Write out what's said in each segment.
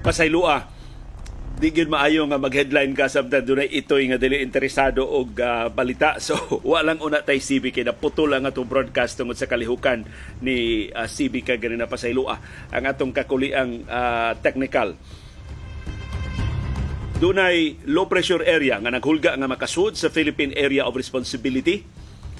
pasaylua di gyud maayo nga mag-headline ka sabta dunay itoy nga dili interesado og uh, balita. So walang una tay CB kay naputol ang atong broadcast tungod sa kalihukan ni uh, CB kay ganina pasaylua ang atong kakuliang uh, technical. Dunay low pressure area nga naghulga nga makasud sa Philippine Area of Responsibility.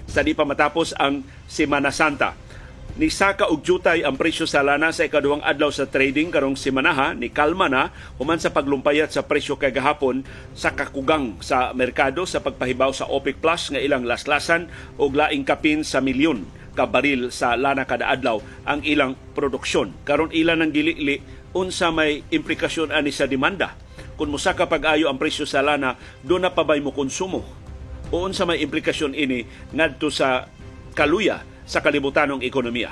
Sa di pa matapos ang Semana Santa ni saka og jutay ang presyo sa lana sa ikaduhang adlaw sa trading karong semanaha. Ni kalma na human sa paglumpayat sa presyo kay gahapon sa kakugang sa merkado sa pagpahibaw sa OPEC Plus nga ilang laslasan og laing kapin sa milyon ka baril sa lana kada adlaw ang ilang produksyon. Karon ilan ang gilili unsa may implikasyon ani sa demanda? Kung musaka pag-ayo ang presyo sa lana do na pa bay mo konsumo o unsa may implikasyon ini ngadto sa kaluya sa kalibutanong ekonomiya.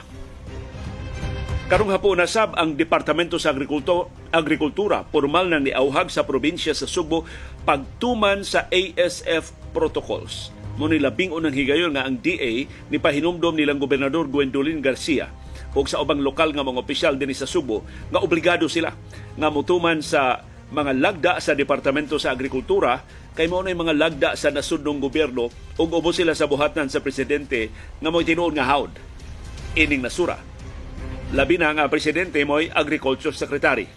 Karong hapon nasab ang Departamento sa Agrikulto, Agrikultura formal nang niauhag sa probinsya sa Subo pagtuman sa ASF protocols. Muni labing unang higayon nga ang DA ni pahinumdom nilang gobernador Gwendolyn Garcia o sa ubang lokal nga mga opisyal din sa Subo nga obligado sila nga mutuman sa mga lagda sa Departamento sa Agrikultura kay mao mga lagda sa nasudnong gobyerno ug ubo sila sa buhatan sa presidente nga mo'y tinuod nga hawd ining nasura. Labi na nga presidente mo'y agriculture secretary.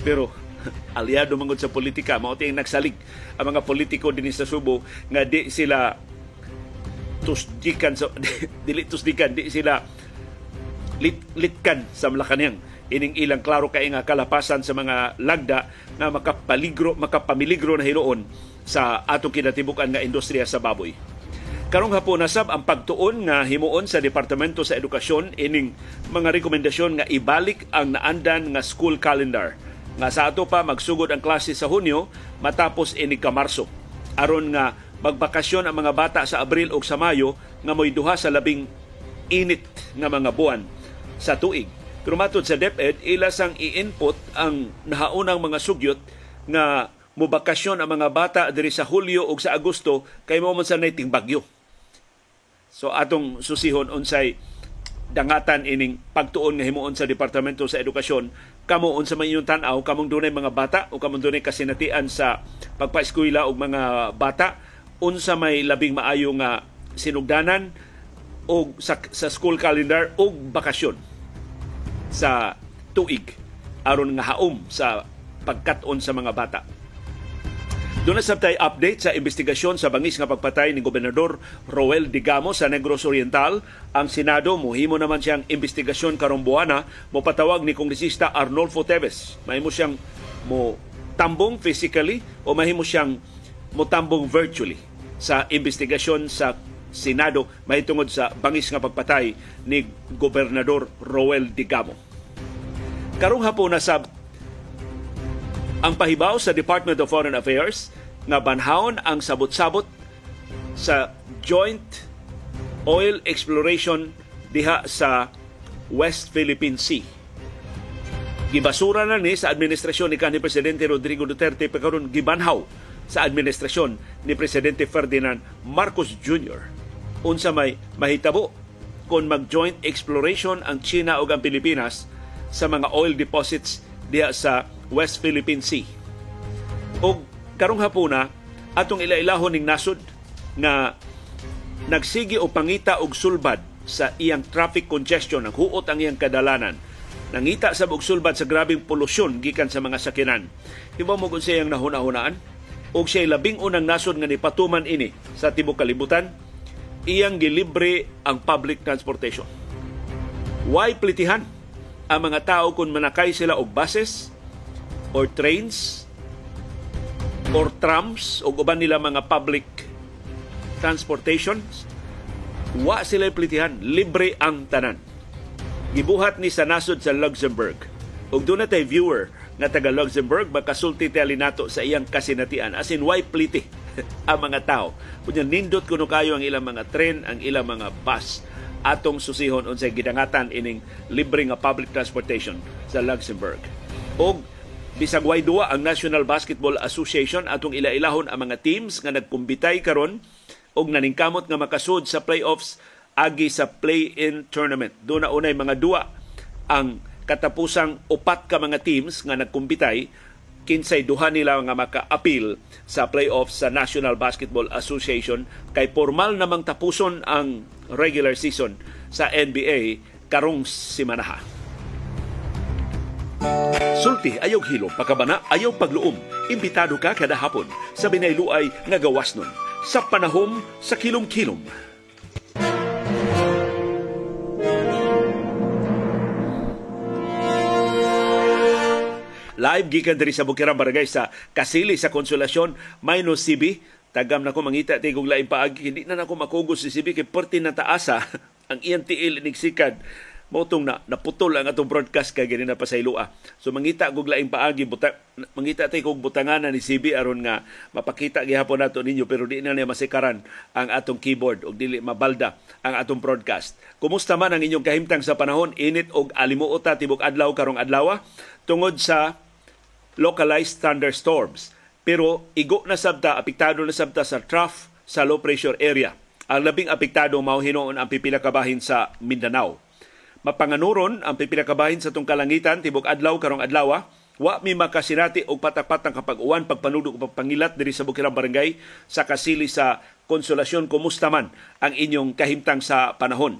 Pero aliado mangod sa politika mao ting nagsalig ang mga politiko dinhi sa Subo nga di sila tusdikan sa dili tusdikan di sila lit, litkan sa Malacanang ining ilang klaro kay nga kalapasan sa mga lagda nga makapaligro makapamiligro na hinuon sa atong kinatibukan nga industriya sa baboy. Karong hapon nasab ang pagtuon nga himuon sa Departamento sa Edukasyon ining mga rekomendasyon nga ibalik ang naandan nga school calendar nga sa ato pa magsugod ang klase sa Hunyo matapos ini ka Marso aron nga magbakasyon ang mga bata sa Abril o sa Mayo nga moy duha sa labing init nga mga buwan sa tuig. Pero matod sa DepEd, ila sang i-input ang nahaunang mga sugyot nga mubakasyon ang mga bata diri sa Hulyo ug sa Agosto kay mo man sa naiting bagyo. So atong susihon unsay dangatan ining pagtuon nga himuon sa Departamento sa Edukasyon kamo unsa man inyong tan-aw kamong dunay mga bata o kamong dunay kasinatian sa pagpaeskwela og mga bata unsa may labing maayo nga sinugdanan og sa, sa school calendar og bakasyon sa tuig aron nga haom sa pagkat-on sa mga bata. Doon na sabtay update sa investigasyon sa bangis nga pagpatay ni Gobernador Roel Digamo sa Negros Oriental. Ang Senado, muhimo naman siyang investigasyon karong buwana, mo patawag ni Kongresista Arnolfo Teves. Mahimo siyang mo tambong physically o mahimo siyang mo tambong virtually sa investigasyon sa Senado mahitungod sa bangis nga pagpatay ni Gobernador Roel Digamo. Karong hapon na sa ang pahibaw sa Department of Foreign Affairs nga banhawon ang sabot-sabot sa joint oil exploration diha sa West Philippine Sea. Gibasura na ni sa administrasyon ni kanhi Presidente Rodrigo Duterte pagkaron gibanhaw sa administrasyon ni Presidente Ferdinand Marcos Jr. Unsa may mahitabo kung mag-joint exploration ang China ug ang Pilipinas sa mga oil deposits diha sa West Philippine Sea. O karong hapuna, atong ilailahon ning nasod nga nagsigi o pangita og sulbad sa iyang traffic congestion, ang huot ang iyang kadalanan. Nangita sa og sulbad sa grabing polusyon gikan sa mga sakinan. Hibaw mo kung siyang nahuna-hunaan? O siya labing unang nasod nga nipatuman ini sa tibok kalibutan, iyang gilibre ang public transportation. Why plitihan ang mga tao kung manakay sila og buses, or trains or trams o uban nila mga public transportation wa sila plitihan libre ang tanan. Gibuhat ni sa nasod sa Luxembourg. Ug doon tay viewer nga taga Luxembourg makasulti tali nato sa iyang kasinatian. As in why pliti ang mga tao. Kunya nindot kuno kayo ang ilang mga tren ang ilang mga bus. Atong susihon unsay gidangatan ining libre nga public transportation sa Luxembourg. Og Bisag way duwa ang National Basketball Association atong ilailahon ang mga teams nga nagkumbitay karon og naningkamot nga makasud sa playoffs agi sa play-in tournament. Do na unay mga duwa ang katapusang upat ka mga teams nga nagkumpitay kinsay duha nila nga maka-appeal sa playoffs sa National Basketball Association kay formal namang tapuson ang regular season sa NBA karong simanaha. Sulti ayaw hilom, pakabana ayaw pagluom. Imbitado ka kada hapon sa binayluay nga gawas nun sa panahom sa kilom-kilom. Live gikan diri sa Bukirang Barangay sa Kasili sa Konsolasyon, minus CB. Tagam na ko mangita tigog lain paagi. Hindi na nako makugos si CB kay perti na taasa ang tiil inigsikad motong na naputol ang atong broadcast kay gani na pasaylua. So mangita kog laing paagi buta, mangita tay kog butangan ni CB aron nga mapakita gihapon nato ninyo pero di na niya masikaran ang atong keyboard ug dili mabalda ang atong broadcast. Kumusta man ang inyong kahimtang sa panahon init og alimuota tibok adlaw karong adlaw tungod sa localized thunderstorms. Pero igo na sabta, apektado na sabta sa trough sa low pressure area. Ang labing apektado mao hinoon ang pipila kabahin sa Mindanao mapanganuron ang pipinakabahin sa tong kalangitan tibok adlaw karong adlaw wa mi makasinati og patak-patang kapag-uwan pagpanudog ug pagpangilat diri sa Bukirang Barangay sa kasili sa Konsolasyon kumusta man ang inyong kahimtang sa panahon.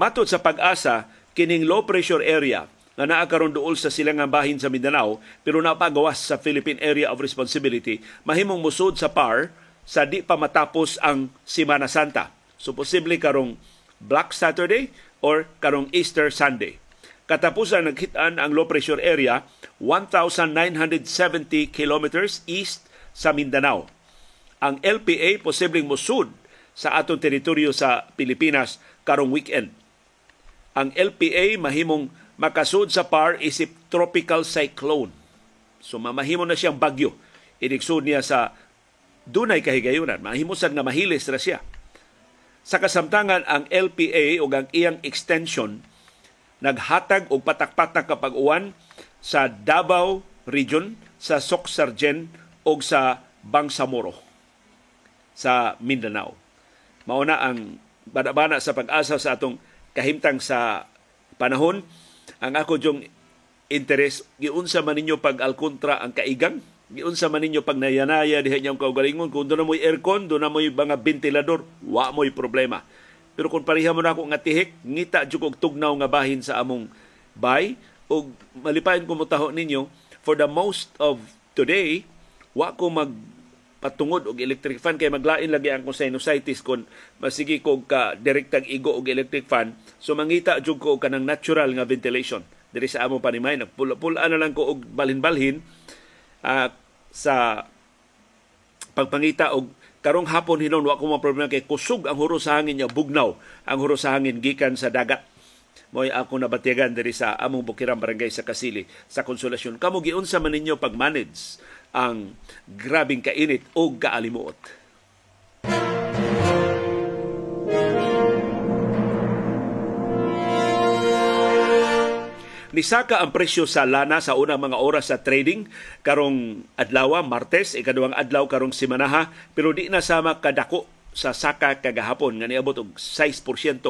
Matod sa pag-asa kining low pressure area nga naa karon duol sa silangang bahin sa Mindanao pero napagawas sa Philippine Area of Responsibility mahimong musod sa PAR sa di pa matapos ang Semana Santa. So posible karong Black Saturday or karong Easter Sunday. Katapusan naghitan ang low pressure area 1,970 kilometers east sa Mindanao. Ang LPA posibleng musud sa atong teritoryo sa Pilipinas karong weekend. Ang LPA mahimong makasud sa PAR isip tropical cyclone. So mamahimo na siyang bagyo. Inigsud niya sa dunay kahigayunan. Mahimusan nga mahilis ra siya. Sa kasamtangan, ang LPA o ang iyang extension naghatag og patak-patak kapag uwan sa Davao Region, sa Socsargen o sa Bangsamoro sa Mindanao. Mauna ang bana sa pag-asa sa atong kahimtang sa panahon. Ang ako yung interes, giunsa man ninyo pag-alkontra ang kaigang? Giunsa man ninyo pag nayanaya diha niyang kaugalingon? Kung doon na mo'y aircon doon na mo'y mga ventilador wa mo'y problema. Pero kung pareha mo na ako nga tihik ngita jud og tugnaw nga bahin sa among bay og malipayon ko mutaho ninyo for the most of today wa ko mag patungod og electric fan. Kay maglain lagi ang sinusitis kon masigi ko ka direktag igo og electric fan. So mangita jud ko kanang natural nga ventilation. Diri sa among panimay nagpula-pula na lang ko og balhin-balhin uh, sa pagpangita og karong hapon hinon wa ko problema kay kusog ang huro sa hangin niya bugnaw ang huro sa hangin gikan sa dagat. Mo'y ako nabatigan diri sa among Bukirang Barangay sa Kasili sa Konsolasyon. Kamo giunsa man ninyo pag-manage ang grabing kainit o kaalimuot. Nisaka ang presyo sa lana sa unang mga oras sa trading karong adlaw Martes, ikaduhang adlaw karong simanaha, pero di na sama kadako sa saka kagahapon nga niabot og 6%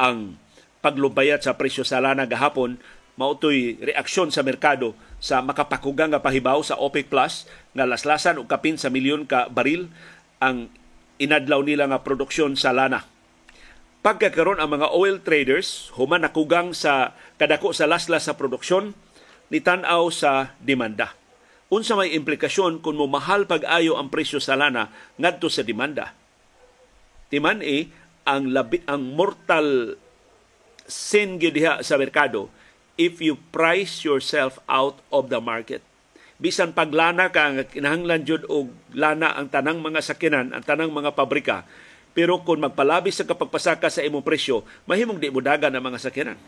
ang paglubayat sa presyo sa lana gahapon mautoy reaksyon sa merkado sa makapakugang nga pahibaw sa OPEC Plus nga laslasan og kapin sa milyon ka baril ang inadlaw nila nga produksyon sa lana pagkakaroon ang mga oil traders human nakugang sa kadako sa laslas sa produksyon nitanaw sa demanda. Unsa may implikasyon kung mo mahal pag-ayo ang presyo sa lana ngadto sa demanda. Timan e ang labi, ang mortal sin diha sa merkado if you price yourself out of the market. Bisan paglana ka nga kinahanglan jud og lana ang tanang mga sakinan, ang tanang mga pabrika, pero kung magpalabis sa kapagpasaka sa imong presyo, mahimong di mo dagan ang mga sakyanan.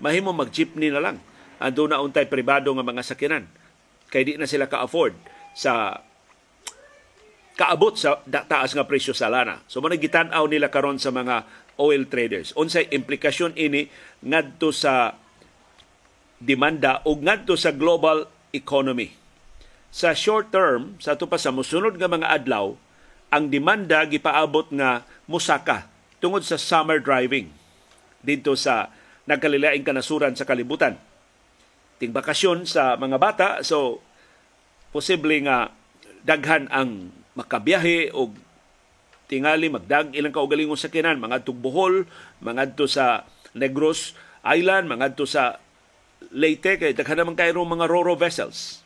Mahimong mag-jeepney na lang. Ando na untay pribado nga mga sakyanan. Kay di na sila ka-afford sa kaabot sa taas nga presyo sa lana. So mo aw nila karon sa mga oil traders. Unsay implikasyon ini ngadto sa demanda o ngadto sa global economy. Sa short term, sa to pa sa musunod nga mga adlaw, ang demanda gipaabot nga musaka tungod sa summer driving dito sa nagkalilaing kanasuran sa kalibutan. ting bakasyon sa mga bata so posible nga daghan ang makabiyahe o tingali magdag ilang kaugalingong sakinan mga Bohol mga sa Negros Island mga sa Leyte kay daghan naman kayo mga roro vessels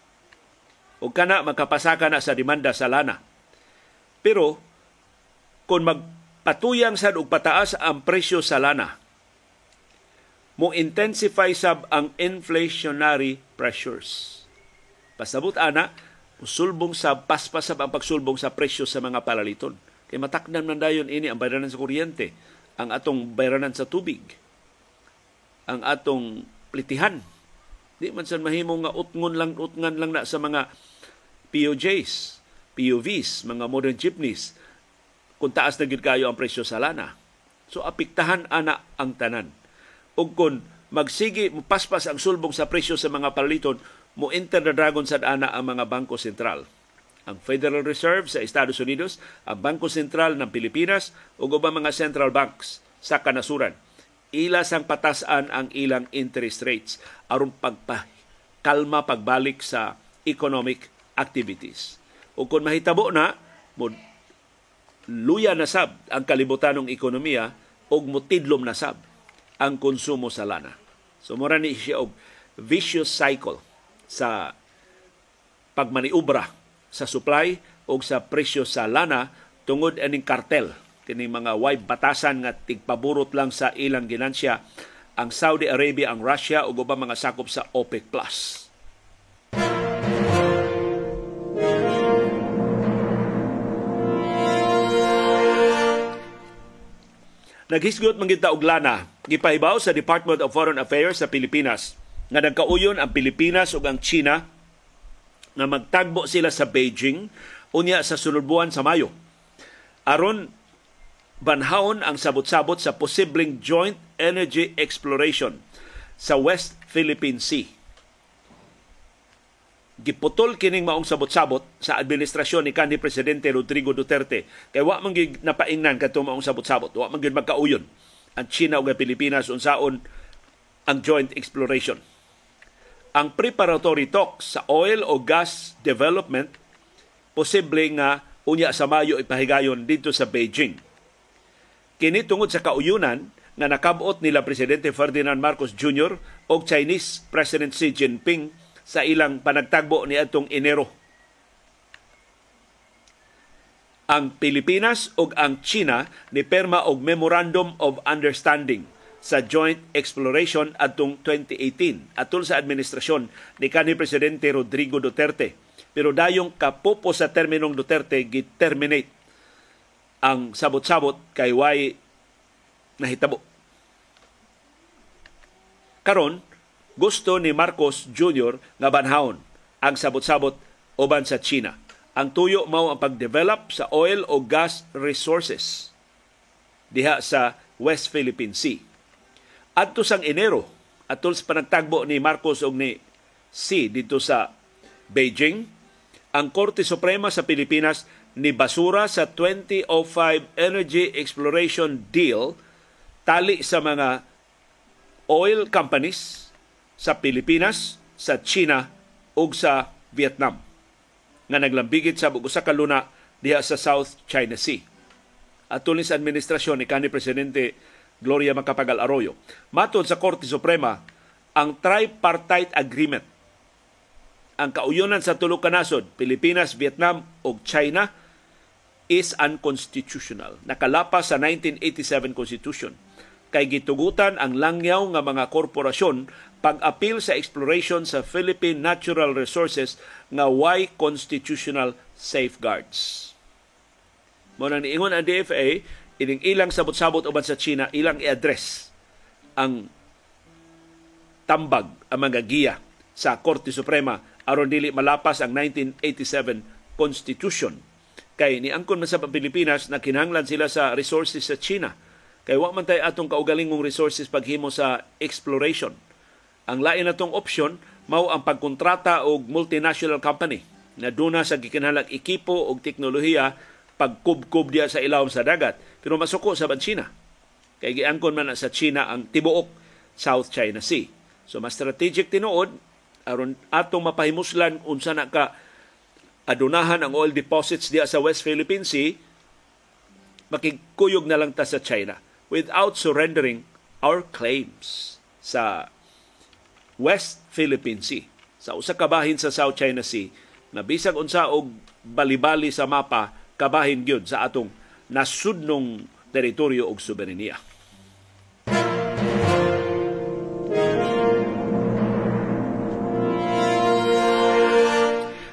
o kana makapasaka na sa demanda sa lana pero kung magpatuyang sad og pataas ang presyo sa lana mo intensify sab ang inflationary pressures. Pasabot ana, sulbong sa paspasab ang pagsulbong sa presyo sa mga palaliton. Kay matakdan man dayon ini ang bayranan sa kuryente, ang atong bayranan sa tubig, ang atong plitihan. Di man sa mahimo nga utngon lang utngan lang na sa mga POJs, POVs, mga modern jeepneys kung taas na gid kayo ang presyo sa lana. So apiktahan ana ang tanan ug kon magsigi paspas ang sulbong sa presyo sa mga palaliton mo enter the dragon sa ana ang mga bangko sentral ang Federal Reserve sa Estados Unidos, ang Bangko Sentral ng Pilipinas ug ubang mga central banks sa kanasuran. Ila sang patasan ang ilang interest rates aron pagpakalma pagbalik sa economic activities. O kung mahitabo na, mo luya na sab ang kalibutanong ekonomiya og mutidlom na sab ang konsumo sa lana. So mura ni siya og vicious cycle sa pagmaniubra sa supply o sa presyo sa lana tungod aning kartel kini mga way batasan nga tigpaburot lang sa ilang ginansya ang Saudi Arabia, ang Russia ug ubang mga sakop sa OPEC Plus. Naghisgot man kita og lana gipahibaw sa Department of Foreign Affairs sa Pilipinas nga nagkauyon ang Pilipinas ug ang China nga magtagbo sila sa Beijing unya sa sunod buwan sa Mayo. Aron banhawon ang sabot-sabot sa posibleng joint energy exploration sa West Philippine Sea. Giputol kining maong sabot-sabot sa administrasyon ni kanhi presidente Rodrigo Duterte. Kay wa man gyud napaingnan kadto maong sabot-sabot. Wa man gyud magkauyon ang China ug Pilipinas unsaon ang joint exploration. Ang preparatory talks sa oil o gas development posible nga unya sa Mayo ipahigayon dito sa Beijing kini tungod sa kauyunan nga nakabot nila presidente Ferdinand Marcos Jr. o Chinese President Xi Jinping sa ilang panagtagbo ni atong Enero. Ang Pilipinas ug ang China ni perma og Memorandum of Understanding sa joint exploration atong 2018 atol sa administrasyon ni kanhi presidente Rodrigo Duterte. Pero dayong kapopo sa terminong Duterte gi-terminate ang sabot-sabot kay way nahitabo. Karon gusto ni Marcos Jr. nga banhawon ang sabot-sabot uban sa China. Ang tuyo mao ang pagdevelop sa oil o gas resources diha sa West Philippine Sea. Adto sang Enero, atol sa panagtagbo ni Marcos og ni Xi dito sa Beijing, ang Korte Suprema sa Pilipinas ni basura sa 2005 Energy Exploration Deal tali sa mga oil companies sa Pilipinas, sa China ug sa Vietnam nga naglambigit sa usa ka luna diha sa South China Sea. Atulin sa administrasyon ni kanhi presidente Gloria Macapagal Arroyo. Matod sa Korte Suprema, ang tripartite agreement ang kauyonan sa tulo ka nasod, Pilipinas, Vietnam ug China is unconstitutional. Nakalapas sa 1987 Constitution kay gitugutan ang langyaw nga mga korporasyon pag-apil sa exploration sa Philippine natural resources nga why constitutional safeguards. Mo nang niingon ang DFA, ining ilang sabot-sabot uban sa China, ilang i-address ang tambag ang mga giya sa Korte Suprema aron dili malapas ang 1987 Constitution. Kay ni angkon man sa Pilipinas na kinahanglan sila sa resources sa China Kay wa man tay atong kaugalingong resources paghimo sa exploration. Ang lain natong option mao ang pagkontrata og multinational company na duna sa gikinahanglang ekipo og teknolohiya pagkubkob diya sa ilawom sa dagat pero masuko sa China. Kay giangkon man sa China ang tibuok South China Sea. So mas strategic tinuod aron atong mapahimuslan unsa na ka adunahan ang oil deposits diya sa West Philippine Sea, makikuyog na lang ta sa China without surrendering our claims sa West Philippine Sea. Sa usa ka bahin sa South China Sea, na bisag unsa og balibali sa mapa, kabahin gyud sa atong nasudnong teritoryo og soberenya.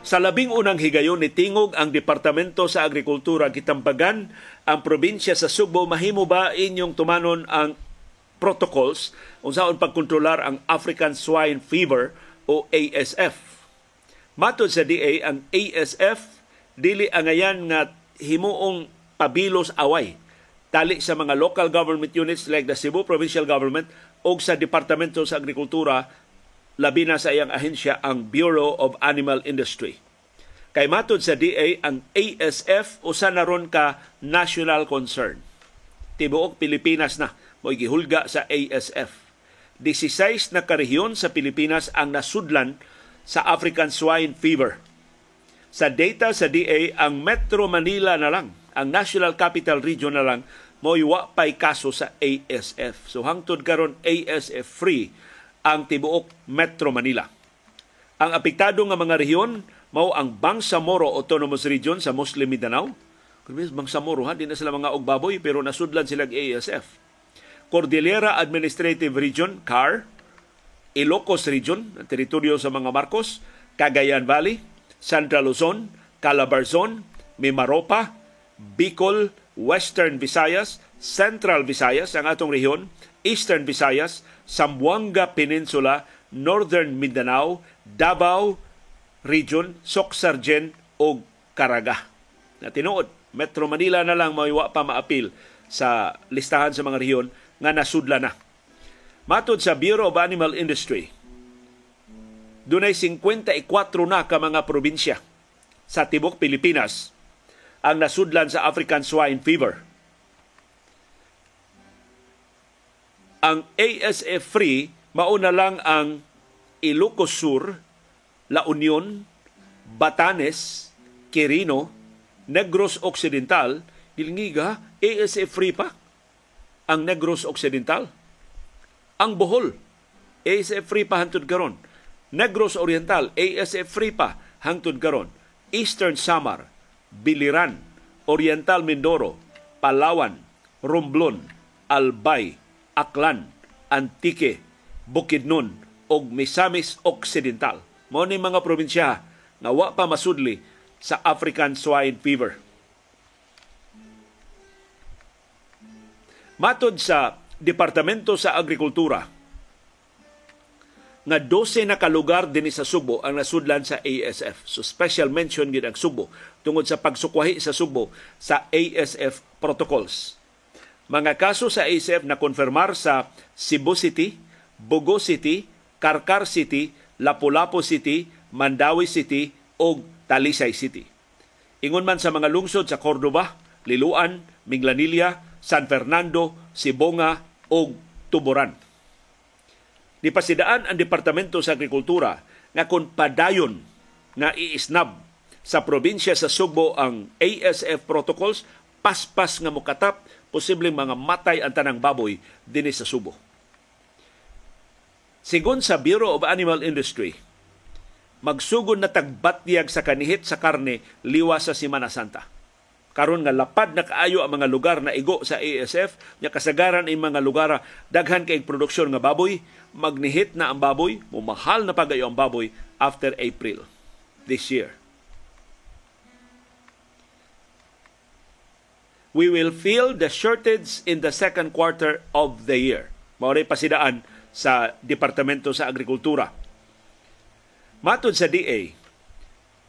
Sa labing unang higayon ni Tingog ang Departamento sa Agrikultura gitambagan ang probinsya sa Subo mahimo ba inyong tumanon ang protocols unsaon pagkontrolar ang African Swine Fever o ASF. Matod sa DA ang ASF dili angayan nga himuong pabilos away tali sa mga local government units like the Cebu Provincial Government o sa Departamento sa Agrikultura labi na sa iyang ahensya ang Bureau of Animal Industry. Kay matod sa DA, ang ASF usa na ron ka national concern. Tibuok Pilipinas na mo gihulga sa ASF. 16 na karehiyon sa Pilipinas ang nasudlan sa African Swine Fever. Sa data sa DA, ang Metro Manila na lang, ang National Capital Region na lang, mo wa pay kaso sa ASF. So hangtod karon ASF free ang tibuok Metro Manila. Ang apektado nga mga rehiyon mao ang Bangsamoro Autonomous Region sa Muslim Mindanao. Kurbis Bangsamoro ha, di na sila mga ogbaboy pero nasudlan sila ASF. Cordillera Administrative Region, CAR, Ilocos Region, teritoryo sa mga Marcos, Cagayan Valley, Central Luzon, Calabarzon, Mimaropa, Bicol, Western Visayas, Central Visayas, ang atong rehiyon, Eastern Visayas, Zamboanga Peninsula, Northern Mindanao, Davao Region, Soksargen o Caraga. Na tinuod, Metro Manila na lang maiwa pa maapil sa listahan sa mga rehiyon nga nasudla na. Matod sa Bureau of Animal Industry, dunay 54 na ka mga probinsya sa tibok Pilipinas ang nasudlan sa African Swine Fever ang ASF free mauna lang ang Ilocos Sur, La Union, Batanes, Quirino, Negros Occidental, Ilngiga, ASF free pa ang Negros Occidental. Ang Bohol, ASF free pa hangtod karon. Negros Oriental, ASF free pa hangtod karon. Eastern Samar, Biliran, Oriental Mindoro, Palawan, Romblon, Albay, Aklan, Antique, Bukidnon ug Misamis Occidental. Mao ni mga probinsya nga wa pa masudli sa African swine fever. Matod sa Departamento sa Agrikultura, nga 12 na kalugar din sa Subo ang nasudlan sa ASF. So special mention gid ang Subo tungod sa pagsukwahi sa Subo sa ASF protocols. Mga kaso sa ASF na konfirmar sa Cebu City, Bogo City, Karkar City, Lapu-Lapu City, Mandawi City o Talisay City. Ingon man sa mga lungsod sa Cordoba, Liluan, Minglanilla, San Fernando, Sibonga o Tuboran. Nipasidaan ang Departamento sa Agrikultura nga kung padayon nga iisnab sa probinsya sa Subo ang ASF protocols, paspas nga mukatap posibleng mga matay ang tanang baboy din sa Subo. Sigon sa Bureau of Animal Industry, magsugod na tagbatyag sa kanihit sa karne liwa sa Simana Santa. Karon nga lapad na kaayo ang mga lugar na igo sa ASF, nya kasagaran ang mga lugar daghan kay produksyon nga baboy, magnihit na ang baboy, mumahal na pagayo ang baboy after April this year. We will feel the shortage in the second quarter of the year. Maoray pasidaan sa Departamento sa Agrikultura. Matod sa DA,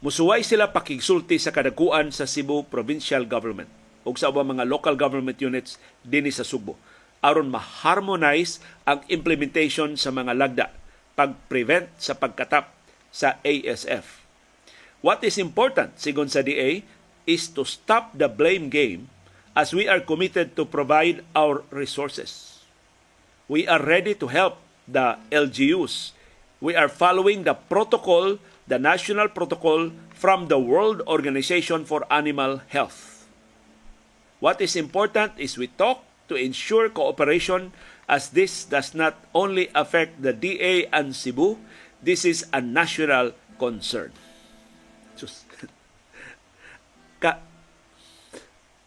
musuway sila pakigsulti sa kadakuan sa Cebu Provincial Government o sa ubang mga local government units dinhi sa Subo aron ma-harmonize ang implementation sa mga lagda pag-prevent sa pagkatap sa ASF. What is important, sigon sa DA, is to stop the blame game as we are committed to provide our resources. We are ready to help the LGUs we are following the protocol, the national protocol from the World Organization for Animal Health. What is important is we talk to ensure cooperation as this does not only affect the DA and Cebu, this is a national concern. Sus.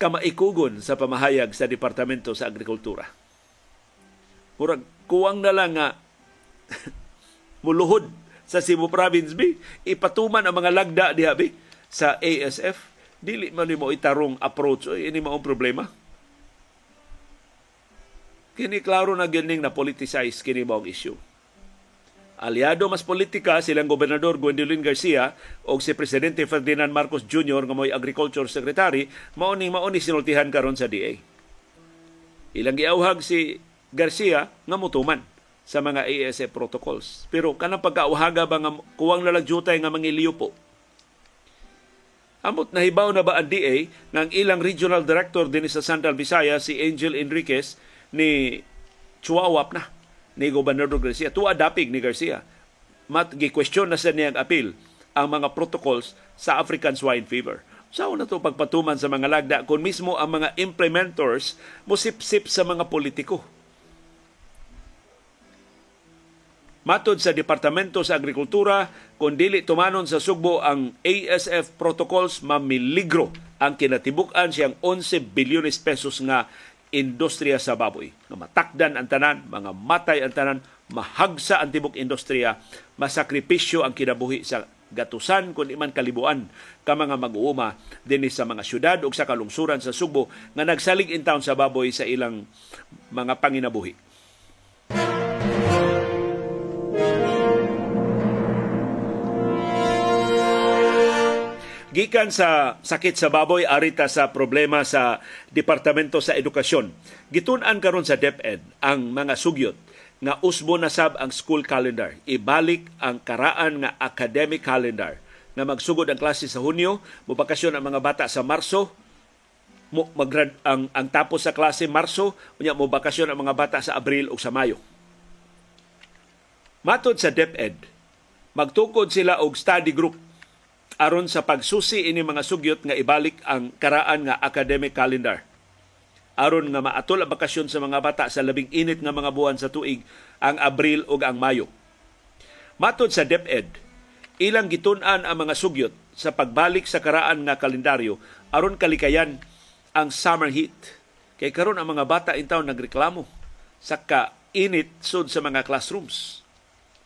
Kamaikugon sa pamahayag sa Departamento sa Agrikultura. Murag kuwang na lang nga muluhod sa Cebu Province bi ipatuman ang mga lagda diha bi sa ASF dili man mo itarong approach o ini mao problema. Kini klaro na gining na politicize kini mao issue aliado mas politika silang gobernador Gwendolyn Garcia o si presidente Ferdinand Marcos Jr. nga mo'y agriculture secretary mao ni mao ni sinultihan karon sa DA ilang giawhag si Garcia nga mutuman sa mga ASF protocols. Pero kanang pagkauhaga ba nga kuwang nalagjutay nga mangiliyo po? Amot nahibaw na ba ang DA ng ilang regional director din sa Central Visayas si Angel Enriquez ni Chuawap na ni Gobernador Garcia. Tuwa dapig ni Garcia. Mat gi-question na sa niyang appeal ang mga protocols sa African swine fever. Sao na to pagpatuman sa mga lagda kung mismo ang mga implementors musip-sip sa mga politiko Matod sa Departamento sa Agrikultura, kung dili tumanon sa sugbo ang ASF protocols, mamiligro ang kinatibuk-an siyang 11 bilyones pesos nga industriya sa baboy. Nga matakdan ang tanan, mga matay ang tanan, mahagsa ang tibok industriya, masakripisyo ang kinabuhi sa gatusan kun iman kalibuan ka mga mag-uuma dinhi sa mga syudad ug sa kalungsuran sa Subo nga nagsalig in town sa baboy sa ilang mga panginabuhi. Gikan sa sakit sa baboy arita sa problema sa Departamento sa Edukasyon. Gitun-an karon sa DepEd ang mga sugyot nga usbo na sab ang school calendar. Ibalik ang karaan nga academic calendar na magsugod ang klase sa Hunyo, mubakasyon ang mga bata sa Marso, mo magrad ang ang tapos sa klase Marso, unya mo bakasyon ang mga bata sa Abril ug sa Mayo. Matod sa DepEd, magtukod sila og study group aron sa pagsusi ini mga sugyot nga ibalik ang karaan nga academic calendar aron nga maatol ang bakasyon sa mga bata sa labing init nga mga buwan sa tuig ang Abril ug ang Mayo. Matod sa DepEd, ilang gitun-an ang mga sugyot sa pagbalik sa karaan nga kalendaryo aron kalikayan ang summer heat. Kay karon ang mga bata intaw nagreklamo sa kainit sud sa mga classrooms.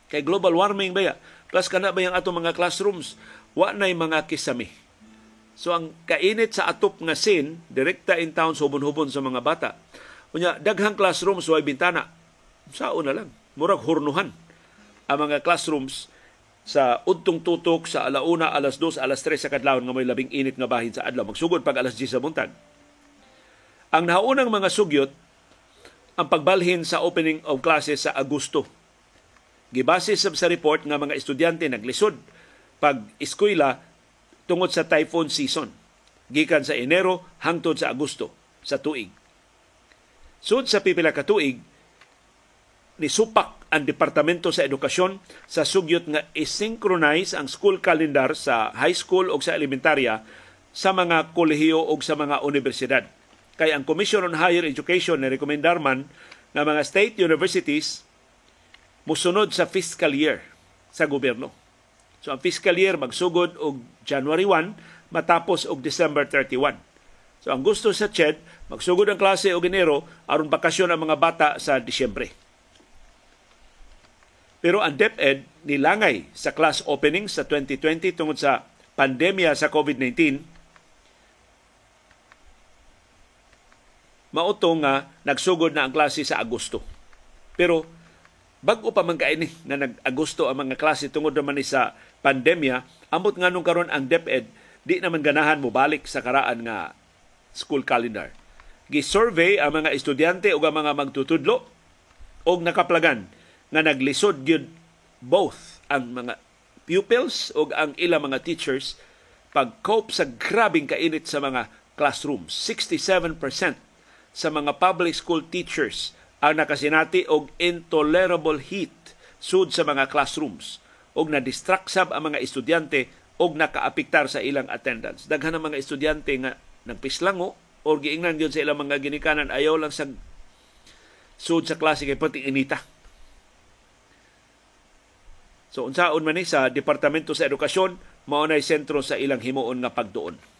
Kay global warming ba ya? Plus kana ba yung ato mga classrooms wa nay mga kisami. So ang kainit sa atop nga scene, direkta in town subon-hubon sa mga bata. Unya daghang classrooms way bintana. Sao na lang, murag hurnuhan ang mga classrooms sa udtong tutok sa alauna, alas 2, alas 3 sa kadlawon nga may labing init nga bahin sa adlaw. Magsugod pag alas 10 sa buntag. Ang naunang mga sugyot, ang pagbalhin sa opening of classes sa Agosto. Gibase sa report nga mga estudyante naglisod pag-eskwela tungod sa typhoon season gikan sa Enero hangtod sa Agosto sa tuig. Sud sa pipila ka tuig ni supak ang Departamento sa Edukasyon sa sugyot nga i-synchronize ang school calendar sa high school o sa elementarya sa mga kolehiyo o sa mga universidad. Kay ang Commission on Higher Education na rekomendar man nga mga state universities musunod sa fiscal year sa gobyerno So ang fiscal year magsugod og January 1 matapos og December 31. So ang gusto sa CHED, magsugod ang klase og Enero aron bakasyon ang mga bata sa Disyembre. Pero ang DepEd nilangay sa class opening sa 2020 tungod sa pandemya sa COVID-19 mauto nga nagsugod na ang klase sa Agosto. Pero Bago pa man kaini na nag-Agosto ang mga klase tungod naman sa pandemya, amot nga nung karon ang DepEd di naman ganahan mo balik sa karaan nga school calendar. Gi-survey ang mga estudyante o ang mga magtutudlo og nakaplagan nga naglisod gyud both ang mga pupils o ang ilang mga teachers pag-cope sa grabing kainit sa mga classrooms. 67% sa mga public school teachers ang nakasinati og intolerable heat sud sa mga classrooms og na-distract sab ang mga estudyante og nakaapektar sa ilang attendance. Daghan ang mga estudyante nga nagpislango o giingnan gyud sa ilang mga ginikanan ayaw lang sa sud sa klase kay pati inita. So unsaon man ni sa Departamento sa Edukasyon mao nay sentro sa ilang himuon nga pagduon.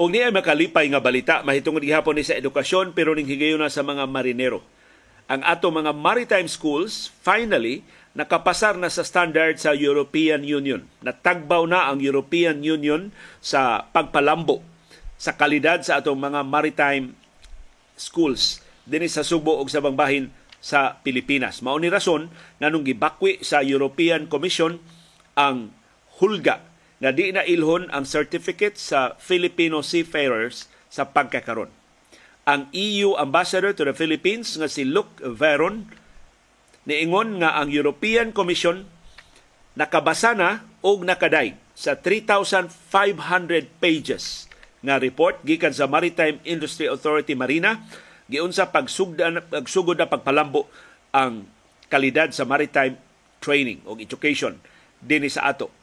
Og niya makalipay nga balita mahitungod gihapon ni sa edukasyon pero ning higayon na sa mga marinero. Ang ato mga maritime schools finally nakapasar na sa standard sa European Union. Natagbaw na ang European Union sa pagpalambo sa kalidad sa atong mga maritime schools dinhi sa Subo ug sa bangbahin sa Pilipinas. Mao ni rason nganong gibakwi sa European Commission ang hulga na di na ilhon ang certificate sa Filipino seafarers sa pagkakaron. Ang EU Ambassador to the Philippines nga si Luke Veron niingon nga ang European Commission nakabasa na og nakaday sa 3,500 pages nga report gikan sa Maritime Industry Authority Marina giunsa pagsugdan pagsugod na pagpalambo ang kalidad sa maritime training o education dinhi sa ato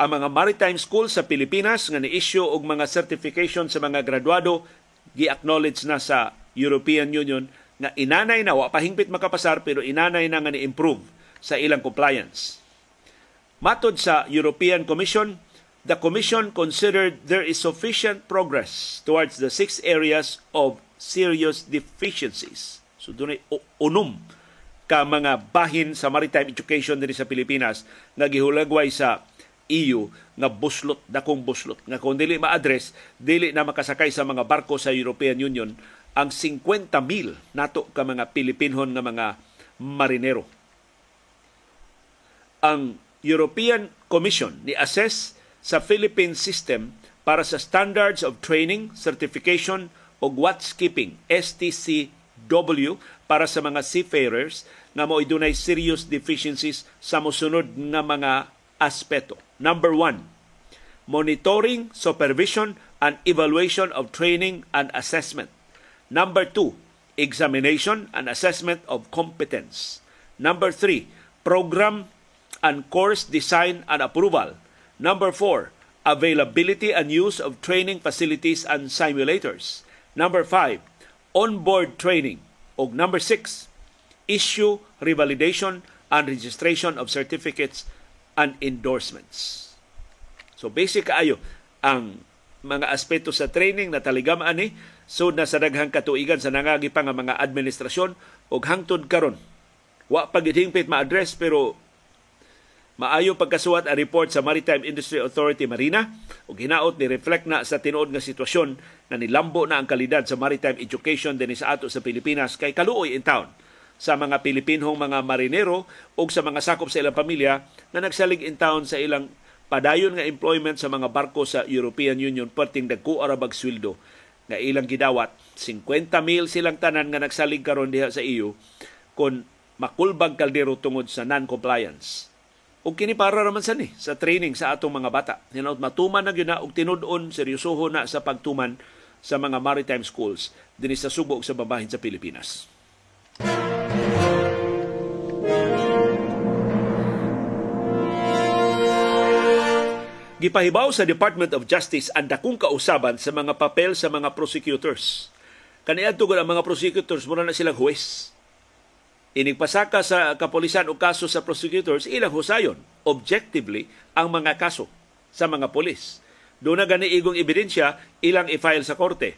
ang mga maritime schools sa Pilipinas nga ni-issue og mga certification sa mga graduado gi-acknowledge na sa European Union nga inanay na wa pa hingpit makapasar pero inanay na nga ni-improve sa ilang compliance. Matod sa European Commission, the Commission considered there is sufficient progress towards the six areas of serious deficiencies. So doon ay unom ka mga bahin sa maritime education diri sa Pilipinas nga gihulagway sa EU nga buslot dakong buslot nga kung dili ma-address dili na makasakay sa mga barko sa European Union ang 50 mil nato ka mga Pilipinhon nga mga marinero. Ang European Commission ni assess sa Philippine system para sa Standards of Training, Certification o Watchkeeping STCW para sa mga seafarers nga mo dunay serious deficiencies sa mosunod nga mga aspeto. Number one, monitoring, supervision, and evaluation of training and assessment. Number two, examination and assessment of competence. Number three, program and course design and approval. Number four, availability and use of training facilities and simulators. Number five, onboard training. O number six, issue, revalidation, and registration of certificates and endorsements. So basic kaayo ang mga aspeto sa training na taligam ani so na sa daghang katuigan sa nangagi pa nga mga administrasyon ug hangtod karon wa pa gid ma-address pero maayo pagkasuwat ang report sa Maritime Industry Authority Marina ug hinaot ni reflect na sa tinuod nga sitwasyon na nilambo na ang kalidad sa maritime education dinhi sa ato sa Pilipinas kay kaluoy in town sa mga Pilipinhong mga marinero o sa mga sakop sa ilang pamilya na nagsalig in town sa ilang padayon nga employment sa mga barko sa European Union perting dagko arabag sweldo nga ilang gidawat 50 mil silang tanan nga nagsalig karon diha sa EU kon makulbag kaldero tungod sa non-compliance. Og kini para naman sa ni sa training sa atong mga bata. Hinaut matuman na gyud na og tinud-on seryosoho na sa pagtuman sa mga maritime schools dinhi sa Subo sa babahin sa Pilipinas. Gipahibaw sa Department of Justice ang dakong kausaban sa mga papel sa mga prosecutors. Kaniadto ang mga prosecutors muna na silang huwes. Inigpasaka sa kapolisan o kaso sa prosecutors ilang husayon objectively ang mga kaso sa mga polis. Doon na gani igong ebidensya ilang i-file sa korte.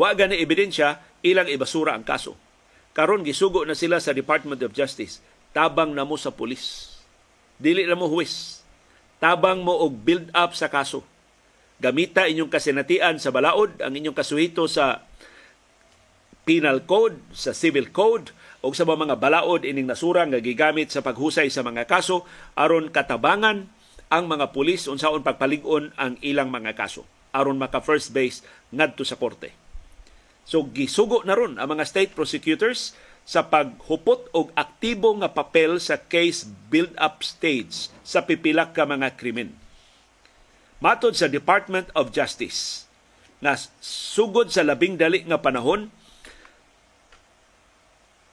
Wa gani ebidensya ilang ibasura ang kaso. Karon gisugo na sila sa Department of Justice tabang na mo sa polis. Dili na mo huwes tabang mo og build up sa kaso. Gamita inyong kasinatian sa balaod, ang inyong kasuhito sa penal code, sa civil code, o sa mga balaod ining nasurang nga gigamit sa paghusay sa mga kaso aron katabangan ang mga pulis unsaon pagpalig-on ang ilang mga kaso aron maka first base ngadto sa korte. So gisugo na ron ang mga state prosecutors sa paghupot og aktibo nga papel sa case build-up stage sa pipila ka mga krimen. Matod sa Department of Justice, nga sugod sa labing dali nga panahon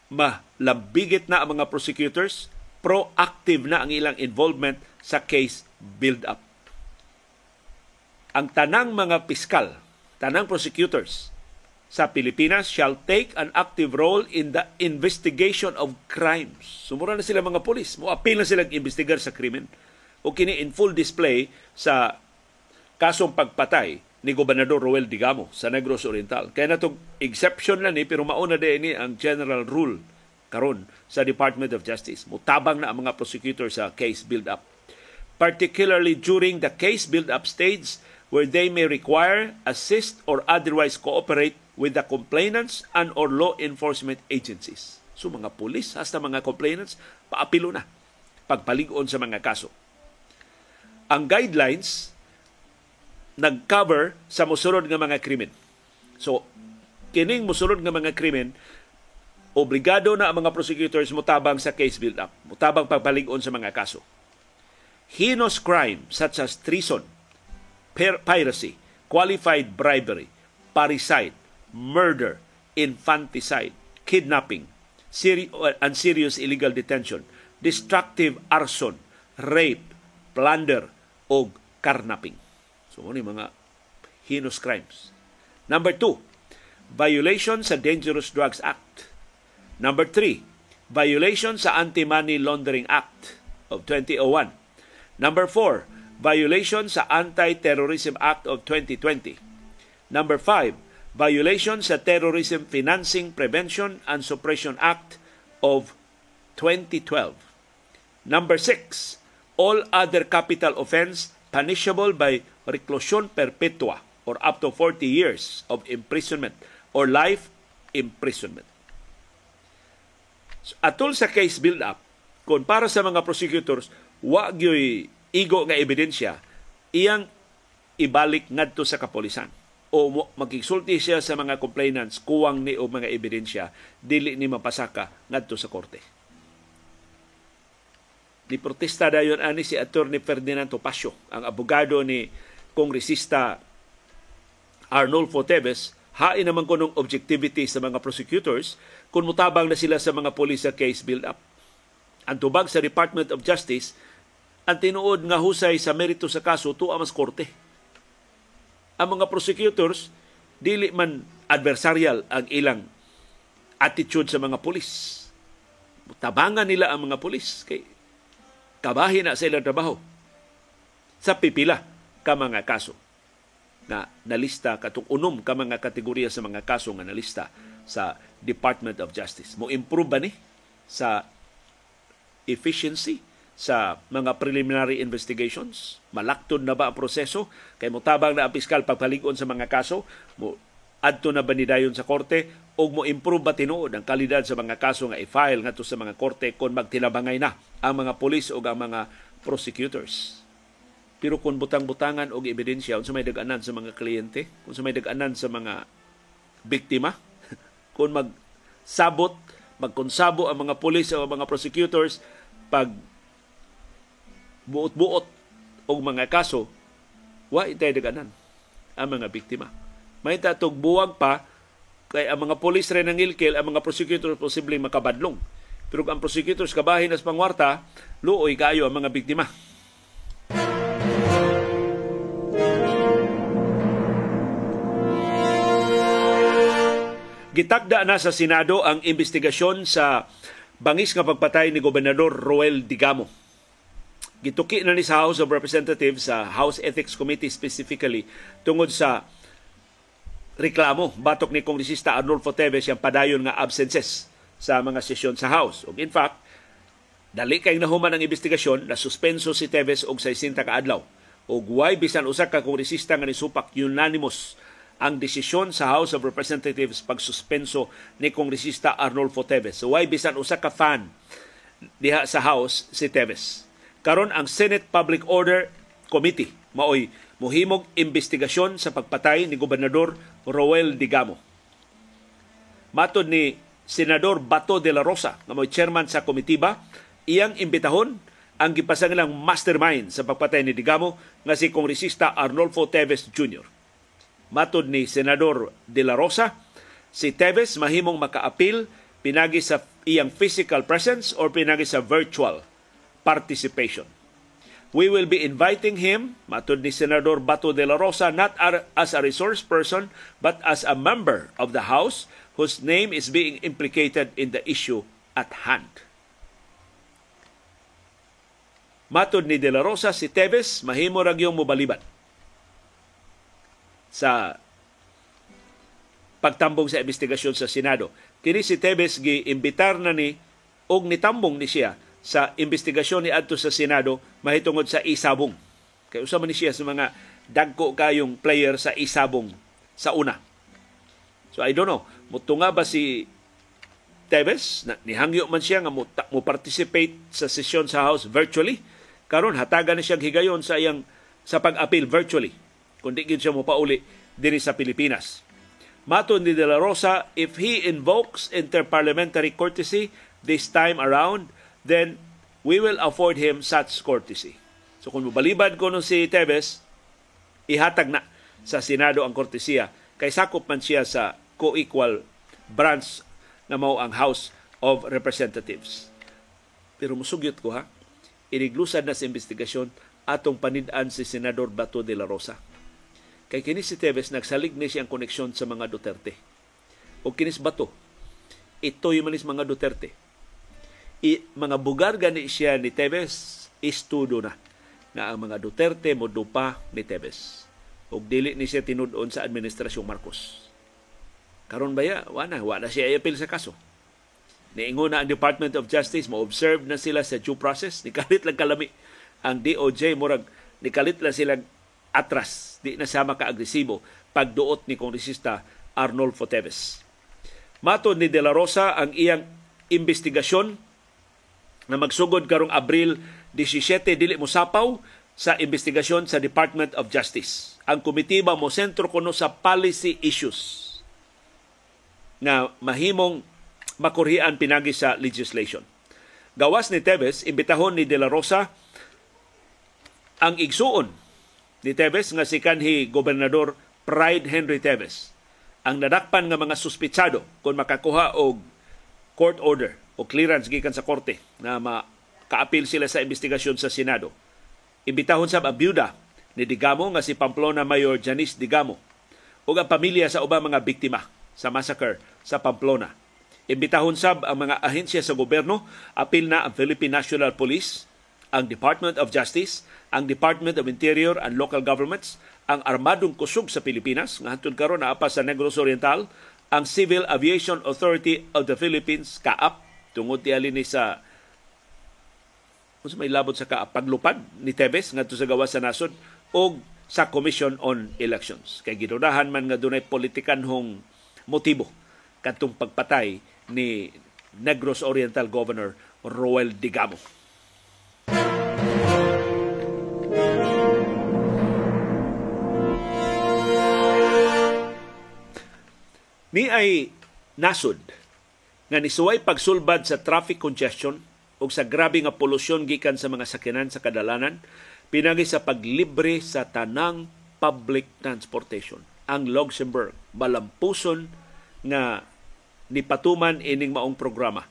malabigit na ang mga prosecutors proactive na ang ilang involvement sa case build-up. Ang tanang mga piskal, tanang prosecutors sa Pilipinas shall take an active role in the investigation of crimes. Sumura na sila mga polis. Mo-appeal na silang investigar sa krimen. O kini in full display sa kasong pagpatay ni Gobernador Roel Digamo sa Negros Oriental. Kaya na itong exception lang ni, pero mauna din ni ang general rule karon sa Department of Justice. Mutabang na ang mga prosecutor sa case build-up. Particularly during the case build-up stage where they may require, assist, or otherwise cooperate with the complainants and or law enforcement agencies. So mga pulis, hasta mga complainants, paapilo na pagpaligon sa mga kaso. Ang guidelines nag-cover sa musulod nga mga krimen. So, kining musulod nga mga krimen, obligado na ang mga prosecutors mutabang sa case build-up, mutabang pagpaligon sa mga kaso. Heinous crime such as treason, piracy, qualified bribery, parricide, murder, infanticide, kidnapping, and serious illegal detention, destructive arson, rape, plunder, o carnapping. So, ano mga heinous crimes. Number two, violation sa Dangerous Drugs Act. Number three, violation sa Anti-Money Laundering Act of 2001. Number four, violation sa Anti-Terrorism Act of 2020. Number five, violation sa Terrorism Financing Prevention and Suppression Act of 2012. Number six, all other capital offense punishable by reclusion perpetua or up to 40 years of imprisonment or life imprisonment. So, atol sa case build-up, kung para sa mga prosecutors, wa igo nga ebidensya, iyang ibalik ngadto sa kapolisan o magkisulti siya sa mga complainants kuwang ni og mga ebidensya dili ni mapasaka ngadto sa korte. Ni protesta dayon ani si Attorney Ferdinand Topacio, ang abogado ni kongresista Arnolfo Teves, hain naman ko ng objectivity sa mga prosecutors kung mutabang na sila sa mga polis sa case build-up. Ang tubag sa Department of Justice, ang tinuod nga husay sa merito sa kaso tuwa mas korte. Ang mga prosecutors, dili man adversarial ang ilang attitude sa mga polis. Tabangan nila ang mga polis kay kabahin na sa ilang trabaho sa pipila ka mga kaso na nalista katong unom ka mga kategorya sa mga kaso nga nalista sa Department of Justice. Mo improve ba ni sa efficiency sa mga preliminary investigations? Malaktod na ba ang proseso? Kay mutabang na ang piskal pagpaligon sa mga kaso? Mo adto na ba ni dayon sa korte o mo improve ba tinuod ang kalidad sa mga kaso nga i-file ngadto sa mga korte kung magtinabangay na ang mga pulis o ang mga prosecutors? Pero kung butang-butangan og ebidensya, kung may daganan sa mga kliyente, kung may daganan sa mga biktima, kung magsabot, magkonsabo ang mga pulis o mga prosecutors pag buot-buot og mga kaso, wa itay daganan ang mga biktima. May tatog buwag pa kay ang mga pulis rin ng ilkil, ang mga prosecutors posibleng makabadlong. Pero ang prosecutors kabahin as pangwarta, luoy kayo ang mga biktima. Gitakda na sa Senado ang investigasyon sa bangis nga pagpatay ni Gobernador Roel Digamo. Gituki na ni sa House of Representatives sa House Ethics Committee specifically tungod sa reklamo batok ni Kongresista Arnulfo Teves yung padayon nga absences sa mga sesyon sa House. Ug in fact, dali kay nahuman ang investigasyon na suspenso si Teves og 60 ka adlaw. Ug way bisan usa ka kongresista nga nisupak unanimous ang desisyon sa House of Representatives pagsuspenso ni Kongresista Arnolfo Teves. So why bisan usa ka fan diha sa House si Teves. Karon ang Senate Public Order Committee maoy muhimog investigasyon sa pagpatay ni Gobernador Roel Digamo. Matod ni Senador Bato de la Rosa, nga mo'y chairman sa komitiba, iyang imbitahon ang gipasangilang mastermind sa pagpatay ni Digamo nga si Kongresista Arnolfo Teves Jr Matod ni Senador De La Rosa, si Teves mahimong makaapil pinagi sa iyang physical presence or pinagi sa virtual participation. We will be inviting him, matod ni Senador Bato de la Rosa, not as a resource person, but as a member of the House whose name is being implicated in the issue at hand. Matod ni De La Rosa, si Teves mahimo ra gyung mobaliban sa pagtambong sa investigasyon sa Senado. Kini si Teves gi-imbitar na ni og nitambong ni siya sa investigasyon ni adto sa Senado mahitungod sa isabong. Kay usa man siya sa mga dagko kayong player sa isabong sa una. So I don't know, mutunga ba si Teves na nihangyo man siya nga mo, participate sa sesyon sa House virtually karon hatagan ni siya higayon sa iyang sa pag-appeal virtually kundi gid siya mo pauli diri sa Pilipinas. Maton ni De La Rosa, if he invokes interparliamentary courtesy this time around, then we will afford him such courtesy. So kung mabaliban ko nung si Tevez, ihatag na sa Senado ang kortesiya kay sakop man siya sa co-equal branch na mao ang House of Representatives. Pero musugyot ko ha, iniglusan na sa investigasyon atong panidaan si Senador Bato de la Rosa. Kay kini si Tevez nagsalig ni siyang koneksyon sa mga Duterte. O kinis Bato, ito yung manis mga Duterte i, mga bugar gani siya ni Tevez istudo na. Nga ang mga Duterte mo dupa ni Tevez ug dili ni siya tinud-on sa administrasyong Marcos. Karon baya wala wala siya apil sa kaso. Niingon na ang Department of Justice mo observe na sila sa due process. Ni kalit lang kalami. Ang DOJ murag ni kalit lang sila atras. Di na sama ka agresibo pagduot ni kongresista Arnolfo Teves Mato ni De La Rosa ang iyang investigasyon na magsugod karong Abril 17 dili mo sapaw sa investigasyon sa Department of Justice. Ang komitiba mo sentro kuno sa policy issues na mahimong makurhian pinagi sa legislation. Gawas ni Teves, imbitahon ni De La Rosa ang igsuon ni Teves nga si kanhi gobernador Pride Henry Teves ang nadakpan nga mga suspitsado kung makakuha og court order o clearance gikan sa korte na makaapil sila sa investigasyon sa Senado. Imbitahon sa ang byuda ni Digamo nga si Pamplona Mayor Janice Digamo ug ang pamilya sa ubang mga biktima sa massacre sa Pamplona. Imbitahon sab ang mga ahensya sa gobyerno, apil na ang Philippine National Police, ang Department of Justice, ang Department of Interior and Local Governments, ang Armadong Kusog sa Pilipinas, nga hantod karon na apa sa Negros Oriental, ang Civil Aviation Authority of the Philippines, CAAP, tungod tiali ni sa kung may labot sa paglupad ni Tebes ngadto sa gawas sa nasod o sa Commission on Elections. Kay gidudahan man nga dunay politikanhong motibo kadtong pagpatay ni Negros Oriental Governor Roel Digamo. Ni ay nasod nga nisuway pagsulbad sa traffic congestion ug sa grabe nga polusyon gikan sa mga sakyanan sa kadalanan pinagi sa paglibre sa tanang public transportation. Ang Luxembourg balampuson nga nipatuman ining maong programa.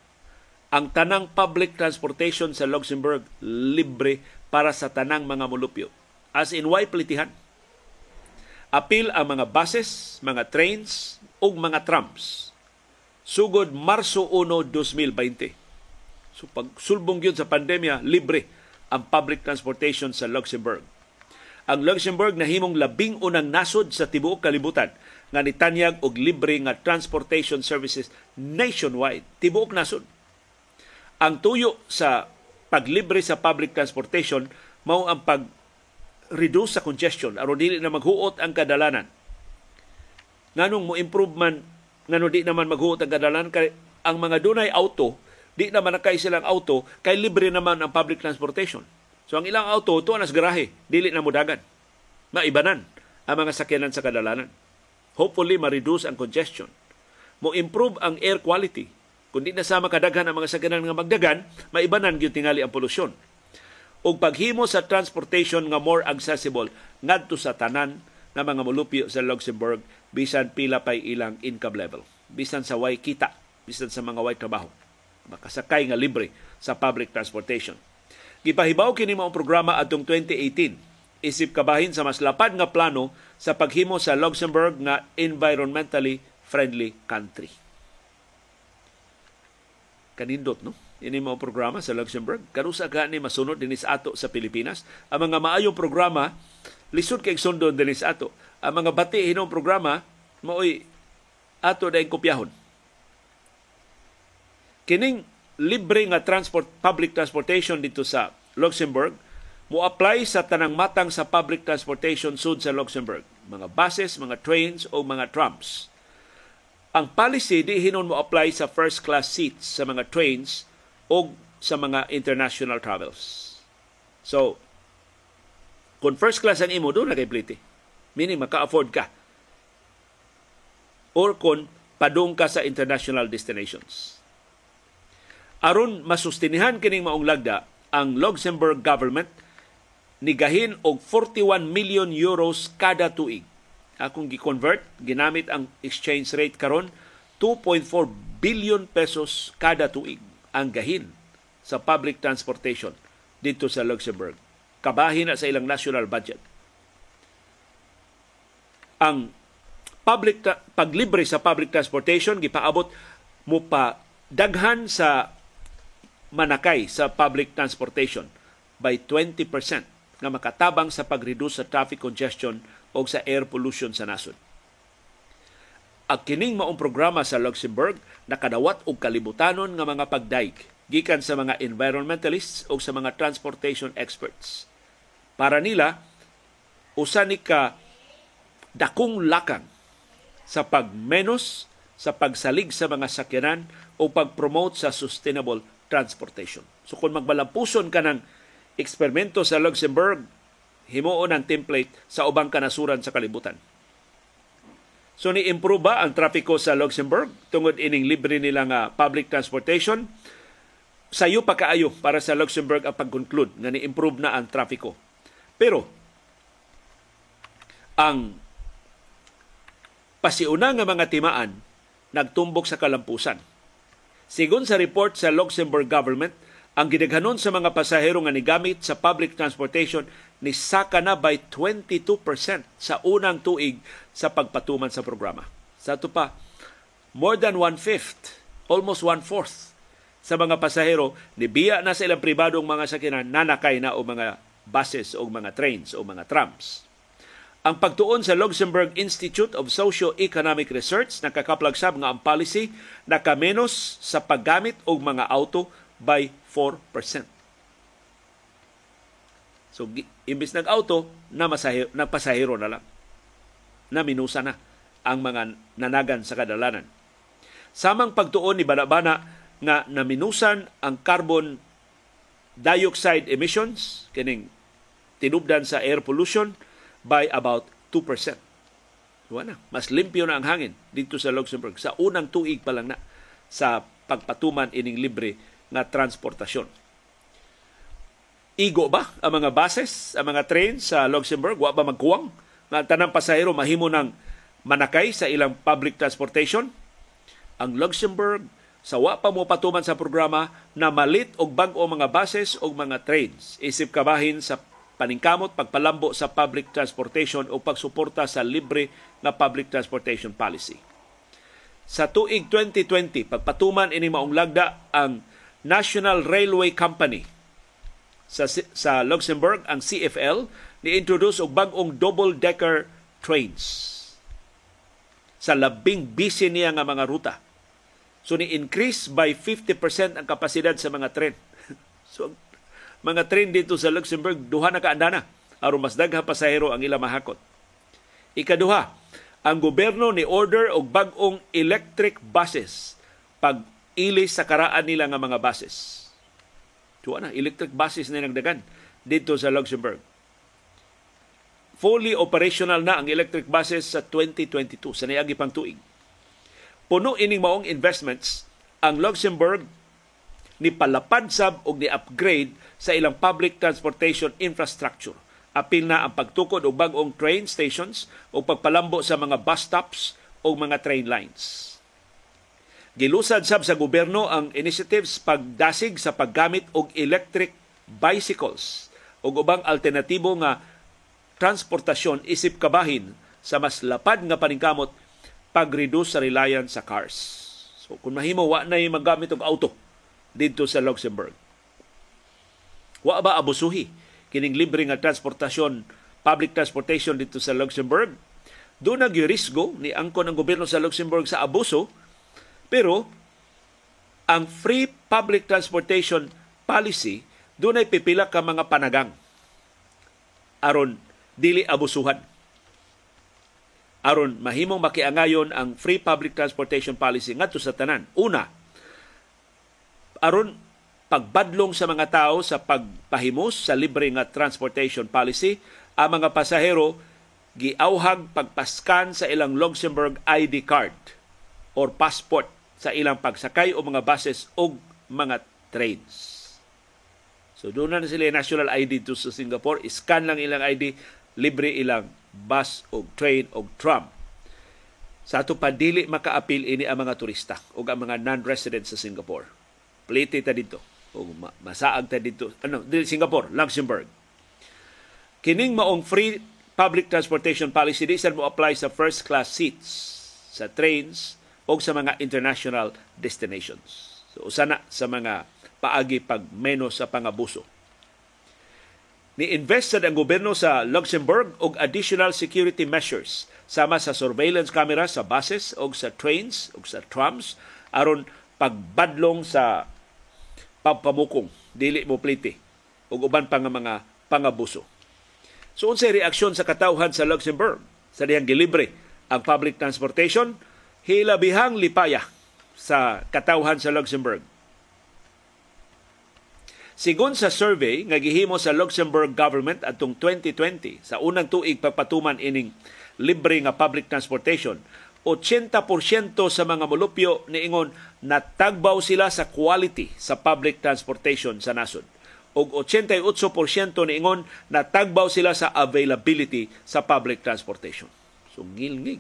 Ang tanang public transportation sa Luxembourg libre para sa tanang mga mulupyo. As in, why plitihan? Apil ang mga buses, mga trains, ug mga trams sugod Marso 1, 2020. So pag sulbong yun sa pandemya, libre ang public transportation sa Luxembourg. Ang Luxembourg nahimong labing unang nasod sa tibuok kalibutan nga nitanyag og libre nga transportation services nationwide. Tibuok nasod. Ang tuyo sa paglibre sa public transportation mao ang pag reduce sa congestion aron dili na maghuot ang kadalanan. Nganong mo improve man ngano di naman maghuot ang kadalan kay ang mga dunay auto di naman nakay silang auto kay libre naman ang public transportation. So ang ilang auto to anas garahe, dili na mudagan. Maibanan ang mga sakyanan sa kadalanan. Hopefully ma-reduce ang congestion. Mo improve ang air quality. Kung di na sama kadaghan ang mga sakyanan nga magdagan, maibanan gyud tingali ang polusyon. Ug paghimo sa transportation nga more accessible ngadto sa tanan na mga mulupyo sa Luxembourg bisan pila pay ilang income level. Bisan sa way kita, bisan sa mga way trabaho. Makasakay nga libre sa public transportation. Gipahibaw kini mao programa atong 2018 isip kabahin sa mas lapad nga plano sa paghimo sa Luxembourg nga environmentally friendly country. Kanindot, no? Ini mao programa sa Luxembourg. Kanusa ka ni masunod dinis ato sa Pilipinas. Ang mga maayong programa lisod kay sundon dinis ato. Ang mga bati hinong programa maoy ato daing kopyahon. Kining libre nga transport public transportation dito sa Luxembourg mo apply sa tanang matang sa public transportation sud sa Luxembourg, mga buses, mga trains o mga trams. Ang policy di hinon mo apply sa first class seats sa mga trains o sa mga international travels. So, kung first class ang imo, doon na kay. Meaning, maka-afford ka. Or kung padung ka sa international destinations. Aron masustinihan kining maong lagda, ang Luxembourg government nigahin og 41 million euros kada tuig. Akong gi-convert, ginamit ang exchange rate karon 2.4 billion pesos kada tuig ang gahin sa public transportation dito sa Luxembourg kabahin na sa ilang national budget. Ang public paglibre sa public transportation gipaabot mo pa daghan sa manakay sa public transportation by 20% nga makatabang sa pag-reduce sa traffic congestion o sa air pollution sa nasod. Ang kining maong programa sa Luxembourg nakadawat og kalibutanon nga mga pagdaig gikan sa mga environmentalists o sa mga transportation experts. Para nila, usa ni ka dakong lakang sa pagmenos sa pagsalig sa mga sakyanan o pag-promote sa sustainable transportation. So kung magbalampuson ka ng eksperimento sa Luxembourg, himuon ang template sa ubang kanasuran sa kalibutan. So ni-improve ba ang trapiko sa Luxembourg tungod ining libre nila nga public transportation? Sayo pa kaayo para sa Luxembourg ang pag-conclude nga ni-improve na ang trapiko pero ang pasiuna nga mga timaan nagtumbok sa kalampusan. Sigon sa report sa Luxembourg government, ang gidaghanon sa mga pasahero nga nigamit sa public transportation ni saka na by 22% sa unang tuig sa pagpatuman sa programa. Sa ito pa, more than one-fifth, almost one-fourth sa mga pasahero ni biya na sa ilang pribadong mga sakyanan nanakay na o mga buses o mga trains o mga trams. Ang pagtuon sa Luxembourg Institute of Socio-Economic Research nakakaplagsab nga ang policy nakamenos sa paggamit og mga auto by 4%. So imbis nag-auto na masahiro, nagpasahero na lang. Na minusa na ang mga nanagan sa kadalanan. Samang pagtuon ni Banabana nga naminusan ang carbon dioxide emissions kining tinubdan sa air pollution by about 2%. Wala, mas limpyo na ang hangin dito sa Luxembourg sa unang tuig pa lang na sa pagpatuman ining libre nga transportasyon. Igo ba ang mga buses, ang mga train sa Luxembourg? Wa ba magkuwang? Nga tanang pasahero mahimo ng manakay sa ilang public transportation? Ang Luxembourg sa wa pa mo patuman sa programa na malit og bag-o mga buses o mga trains isip kabahin sa paningkamot pagpalambo sa public transportation o pagsuporta sa libre nga public transportation policy. Sa tuig 2020, pagpatuman ini maong lagda ang National Railway Company sa sa Luxembourg ang CFL ni-introduce og bag-ong double-decker trains sa labing busy niya nga mga ruta So ni-increase by 50% ang kapasidad sa mga tren. so mga tren dito sa Luxembourg, duha na kaandana aron mas dagha pasahero ang ila mahakot. Ikaduha, ang gobyerno ni order og bag-ong electric buses pag ilis sa karaan nila nga mga buses. Tuwa na, electric buses na nagdagan dito sa Luxembourg. Fully operational na ang electric buses sa 2022, sa niagi pang tuig puno ining maong investments ang Luxembourg ni palapad sab og ni upgrade sa ilang public transportation infrastructure apil na ang pagtukod og bag-ong train stations o pagpalambo sa mga bus stops o mga train lines. Gilusad sab sa gobyerno ang initiatives pagdasig sa paggamit og electric bicycles o ubang alternatibo nga transportasyon isip kabahin sa mas lapad nga paningkamot pag-reduce sa reliance sa cars. So kung mahimo wa na magamit og auto dito sa Luxembourg. Wa ba abusuhi? Kining libre nga transportasyon, public transportation dito sa Luxembourg. Doon nagyurisgo ni angkon ang gobyerno sa Luxembourg sa abuso, pero ang free public transportation policy doon ay pipila ka mga panagang. Aron dili abusuhan. Aron mahimong makiangayon ang free public transportation policy ngadto sa tanan. Una aron pagbadlong sa mga tao sa pagpahimos sa libre nga transportation policy, ang mga pasahero giauhag pagpaskan sa ilang Luxembourg ID card or passport sa ilang pagsakay o mga buses o mga trains. So doon na sila national ID to sa Singapore, scan lang ilang ID, libre ilang bus o train o tram. Sa ato pa dili makaapil ini ang mga turista o ang mga non-residents sa Singapore. Plite ta dito o masaag ta dito. Ano dili Singapore Luxembourg. Kining maong free public transportation policy di mo apply sa first class seats sa trains o sa mga international destinations. So usana sa mga paagi pag menos sa pangabuso. Ni invested ang gobyerno sa Luxembourg og additional security measures sama sa surveillance camera sa buses o sa trains o sa trams aron pagbadlong sa pagpamukong dili mo plite ug uban pa nga mga pangabuso. So unsay reaksyon sa katawhan sa Luxembourg sa diyang gilibre ang public transportation hilabihang lipaya sa katawhan sa Luxembourg. Sigon sa survey nga gihimo sa Luxembourg government atong 2020 sa unang tuig pagpatuman ining libre nga public transportation, 80% sa mga molupyo niingon natagbaw sila sa quality sa public transportation sa nasod. Og 88% niingon natagbaw sila sa availability sa public transportation. So ngilngig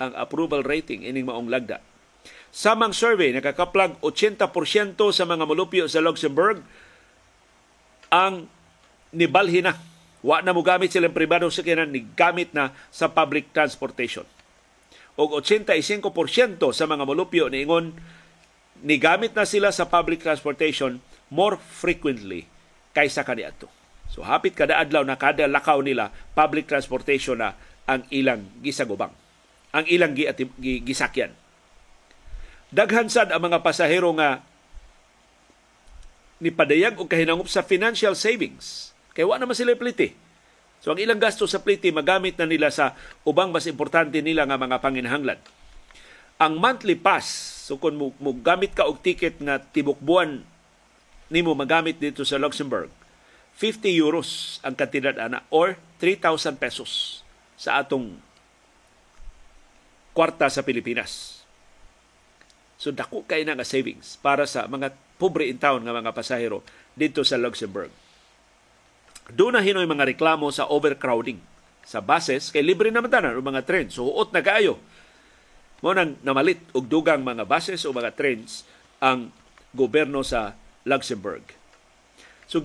ang approval rating ining maong lagda. Samang survey nakakaplag 80% sa mga molupyo sa Luxembourg ang nibalhin na wa na mo gamit silang pribadong sakyanan ni gamit na sa public transportation og 85% sa mga molupyo niingon nigamit na sila sa public transportation more frequently kaysa kaniadto. So hapit kada adlaw na kada lakaw nila public transportation na ang ilang gisagubang. Ang ilang gisakyan. Daghan sad ang mga pasahero nga ni padayag og kahinangop sa financial savings. Kay wa naman sila pliti So ang ilang gasto sa pliti magamit na nila sa ubang mas importante nila nga mga panginhanglan. Ang monthly pass, so kung mo, mo gamit ka og ticket nga tibok buwan nimo magamit dito sa Luxembourg, 50 euros ang kantidad ana or 3,000 pesos sa atong kwarta sa Pilipinas. So dako kay na nga savings para sa mga pobre in town nga mga pasahero dito sa Luxembourg. Doon na hinoy mga reklamo sa overcrowding sa buses kay libre naman tanan o mga train. So huot na kaayo. Mo nang namalit og dugang mga buses o mga trains ang gobyerno sa Luxembourg. So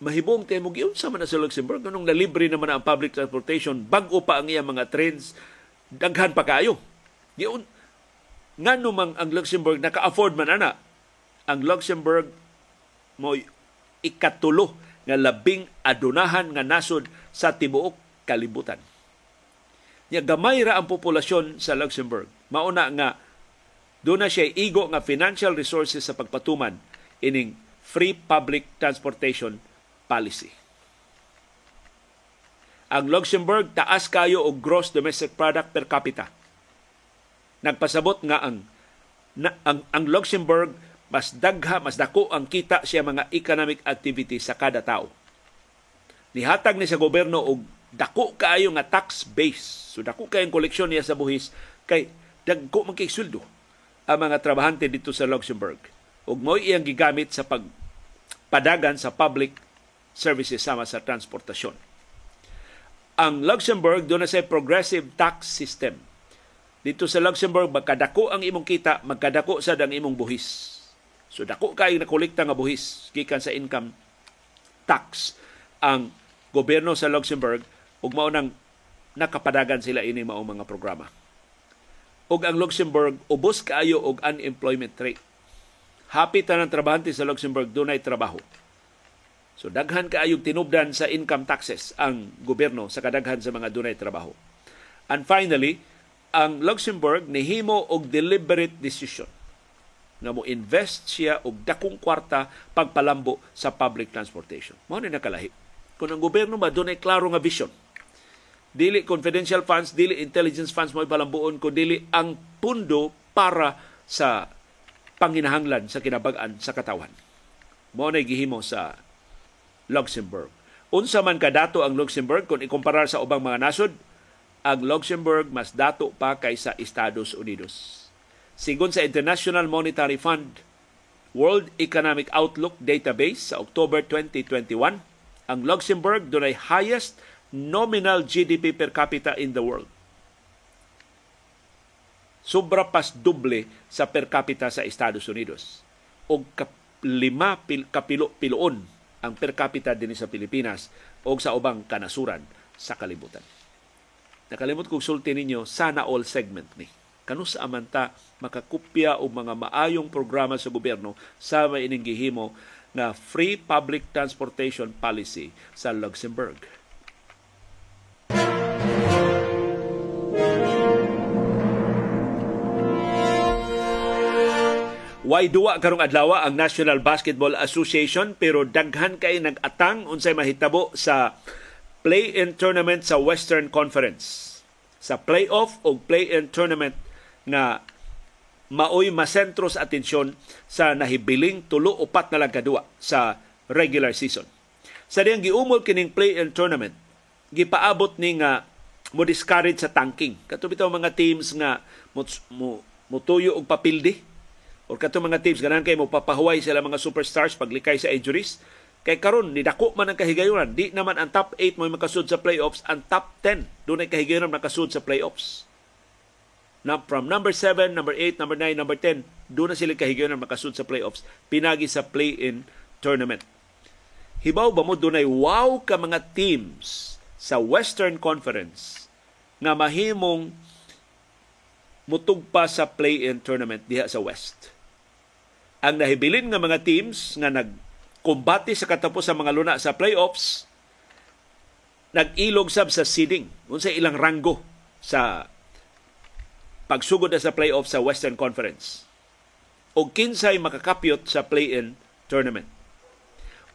mahibong tayo mo sa man sa Luxembourg nganong libre naman ang public transportation bag-o pa ang iyang mga trains daghan pa kayo. Giun ngano mang ang Luxembourg naka-afford man ana ang Luxembourg mo ikatulo nga labing adunahan nga nasod sa tibuok kalibutan. Nya gamay ra ang populasyon sa Luxembourg. Mauna nga doon siya igo nga financial resources sa pagpatuman ining free public transportation policy. Ang Luxembourg taas kayo og gross domestic product per capita. Nagpasabot nga ang na, ang, ang Luxembourg mas dagha, mas dako ang kita siya mga economic activity sa kada tao. Nihatag ni sa gobyerno og dako kaayo nga tax base. So dako kay ang koleksyon niya sa buhis kay dagko man kay sweldo ang mga trabahante dito sa Luxembourg. Ug mo iyang gigamit sa pag padagan sa public services sama sa transportasyon. Ang Luxembourg doon say progressive tax system. Dito sa Luxembourg magkadako ang imong kita, magkadako sa ang imong buhis. So dako kay nakolekta nga buhis gikan sa income tax ang gobyerno sa Luxembourg ug mao nang nakapadagan sila ini mao mga programa. Ug ang Luxembourg ubos kaayo og unemployment rate. Happy tanang trabahante sa Luxembourg dunay trabaho. So daghan kaayog tinubdan sa income taxes ang gobyerno sa kadaghan sa mga dunay trabaho. And finally, ang Luxembourg nihimo og deliberate decision nga mo invest siya og dakong kwarta pagpalambo sa public transportation. Mao ni nakalahi. Kung ang gobyerno ba dunay klaro nga vision, dili confidential funds, dili intelligence funds mo ipalambuon ko dili ang pundo para sa panginahanglan sa kinabagan sa katawan. Mo na gihimo sa Luxembourg. Unsa man kadato ang Luxembourg kung ikumparar sa ubang mga nasod, ang Luxembourg mas dato pa kaysa Estados Unidos. Sigon sa International Monetary Fund World Economic Outlook Database sa October 2021, ang Luxembourg dunay highest nominal GDP per capita in the world sobra pas doble sa per capita sa Estados Unidos. O lima pil, kapilo piloon ang per capita din sa Pilipinas o sa ubang kanasuran sa kalibutan. Nakalimot kong sulti ninyo, sana all segment ni. Kano sa amanta makakupya o mga maayong programa sa gobyerno sa maining gihimo na free public transportation policy sa Luxembourg Way duwa karong adlaw ang National Basketball Association pero daghan kay nag-atang unsay mahitabo sa play-in tournament sa Western Conference. Sa playoff o play-in tournament nga maoy masentro sa atensyon sa nahibiling tulo upat na lang kadua sa regular season. Sa diyang giumol kining play-in tournament, gipaabot ni nga mo discourage sa tanking. Katubitaw mga teams nga mo, mo, mutuyo og papildi or kato mga teams ganan kay mo papahuway sila mga superstars paglikay sa injuries kay karon ni dako man ang kahigayunan di naman ang top 8 mo makasud sa playoffs ang top 10 dunay kahigayunan makasud sa playoffs na from number 7 number 8 number 9 number 10 doon na sila kahigayunan makasud sa playoffs pinagi sa play-in tournament. Hibaw ba mo dunay wow ka mga teams sa Western Conference nga mahimong mutugpa sa play-in tournament diha sa West. Ang nahibilin nga mga teams nga nagkumbati sa katapos sa mga luna sa playoffs nag-ilog sab sa seeding unsa ilang ranggo sa pagsugod sa playoff sa Western Conference o kinsay makakapyot sa play-in tournament.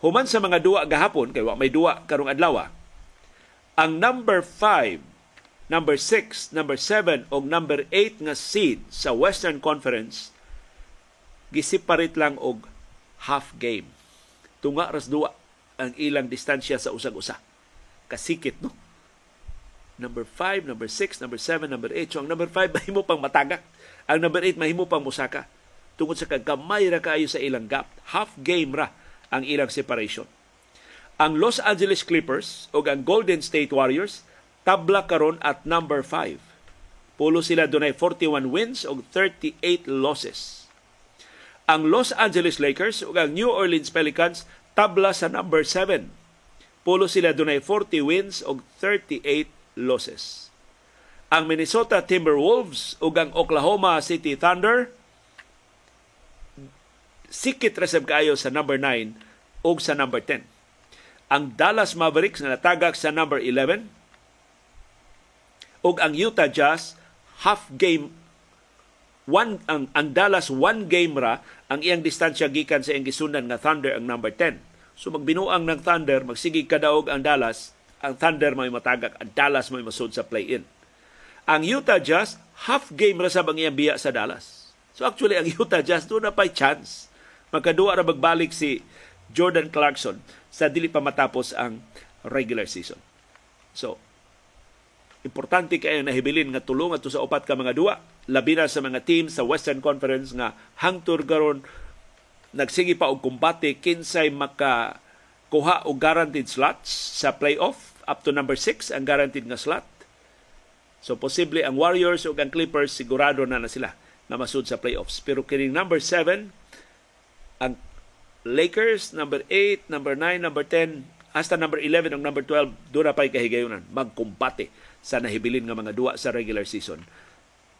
Human sa mga duwa gahapon kay wa may duwa karong adlaw ang number 5, number 6, number 7 o number 8 nga seed sa Western Conference gisiparit lang og half game. Tunga ras duwa ang ilang distansya sa usag-usa. Kasikit, no? Number 5, number 6, number 7, number 8. So ang number 5 mahimo pang matagak. Ang number 8 mahimo pang musaka. Tungod sa kagamay ra kaayo sa ilang gap. Half game ra ang ilang separation. Ang Los Angeles Clippers o ang Golden State Warriors tabla karon at number 5. Pulo sila dunay 41 wins o 38 losses ang Los Angeles Lakers ug ang New Orleans Pelicans tabla sa number 7. Pulo sila dunay 40 wins ug 38 losses. Ang Minnesota Timberwolves ug ang Oklahoma City Thunder sikit reseb kaayo sa number 9 ug sa number 10. Ang Dallas Mavericks na natagak sa number 11 ug ang Utah Jazz half game one ang, ang Dallas one game ra ang iyang distansya gikan sa iyang gisundan nga Thunder ang number 10. So magbinuang ng Thunder, magsigig kadaog ang Dallas, ang Thunder may matagak, ang Dallas may masud sa play-in. Ang Utah Jazz, half game ra sab ang biya sa Dallas. So actually, ang Utah Jazz doon na pa'y chance. Magkadua ra magbalik si Jordan Clarkson sa dili pa matapos ang regular season. So, importante kayo nahibilin nga tulong at sa upat ka mga duwa labi na sa mga team sa Western Conference nga hangtod karon nagsige pa og kumbate kinsay maka kuha og guaranteed slots sa playoff up to number 6 ang guaranteed nga slot. So posible ang Warriors ug ang Clippers sigurado na na sila na masud sa playoffs. Pero kining number 7 ang Lakers, number 8, number 9, number 10, hasta number 11 ug number 12 doon na pa'y kahigayonan magkumpate sa nahibilin nga mga duwa sa regular season.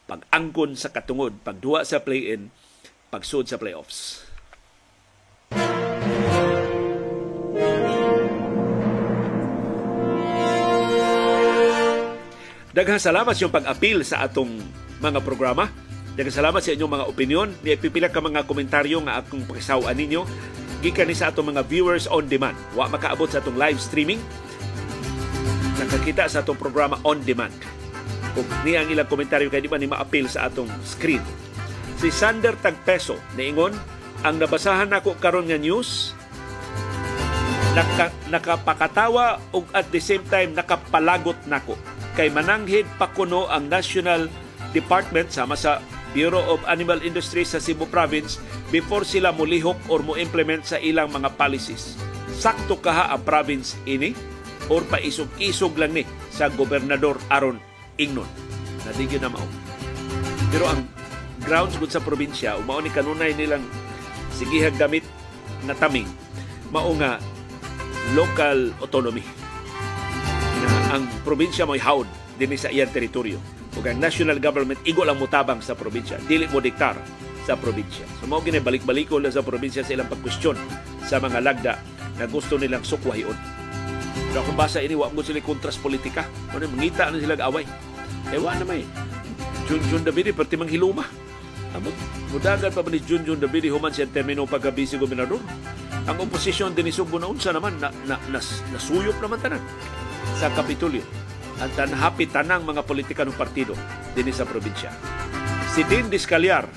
Pag-angkon sa katungod, pagduwa sa play-in, pagsud sa playoffs. Daghang salamat yung pag-apil sa atong mga programa. Daghang salamat sa inyong mga opinion. Ni pipila ka mga komentaryo nga akong pakisawaan ninyo. Gikan ni sa atong mga viewers on demand. Wa makaabot sa atong live streaming. Nakakita sa atong programa on demand. Kung niya ang ilang komentaryo kay di ba ni ma-appeal sa atong screen. Si Sander Tagpeso niingon ang nabasahan nako karon nga news naka, nakapakatawa ug at the same time nakapalagot nako kay mananghid pa kuno ang National Department sama sa Bureau of Animal Industry sa Cebu Province before sila mulihok or mo implement sa ilang mga policies. Sakto kaha ang province ini or paisog-isog lang ni sa gobernador aron ingnon. Nadigyo na mao. Pero ang grounds gud sa probinsya umao ni kanunay nilang sigihag gamit na taming mao nga local autonomy ang probinsya mo'y hawd dinhi sa iyang teritoryo. Ug ang national government igo lang mutabang sa probinsya. Dili mo diktar sa probinsya. So mao gini balik-baliko lang sa probinsya sa ilang pagkwestiyon sa mga lagda na gusto nilang sukwahion. Pero kung basa ini wa mo sila kontras politika. Ano mangita na sila away eh wa na may. Jun Jun Davide perti manghiluma Amo, mudagan pa ba ni Jun Jun Davide human siya termino pagkabisi gobernador? Ang oposisyon din Subo na unsa naman na, na, nas, nasuyop naman tanan sa Kapitulyo at tanhapi tanang mga politika ng partido din sa probinsya. Si Dean Discaliar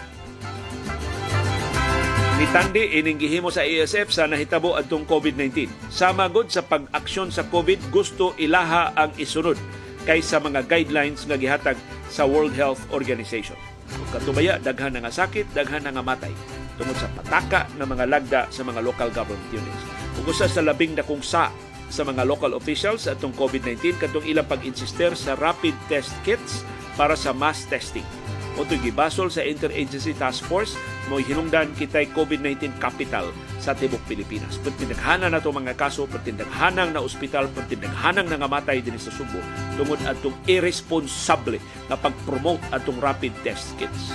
Nitandi ining gihimo sa ASF sa nahitabo adtong COVID-19. Sama gud sa pag-aksyon sa COVID, gusto ilaha ang isunod kaysa mga guidelines nga gihatag sa World Health Organization. Kung katubaya, daghan na nga sakit, daghan na nga matay tungod sa pataka ng mga lagda sa mga local government units. Usa sa labing dakong sa sa mga local officials atong COVID-19 katong ilang pag-insister sa rapid test kits para sa mass testing. Oto gibasol sa Interagency Task Force mo hinungdan kitay COVID-19 capital sa tibok Pilipinas. Pertindaghanan na mga kaso, pertindaghanang na ospital, pertindaghanang na ngamatay din sa Subo tungod atong irresponsable na pag-promote atong rapid test kits.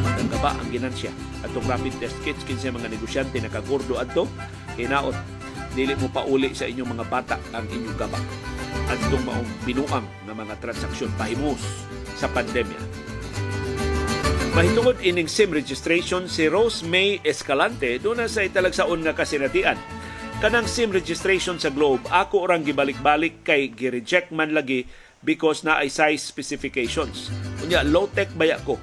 Maganda ba ang ginansya atong rapid test kits kinsa mga negosyante nakagurdo adto hinaot dili mo pauli sa inyong mga bata ang inyong gaba at itong maong binuang na mga transaksyon pahimos sa pandemya Mahitungod ining SIM registration si Rose May Escalante doon na sa italagsaon nga kasinatian. Kanang SIM registration sa Globe, ako orang gibalik-balik kay gi-reject man lagi because na ay size specifications. Unya low-tech baya ko.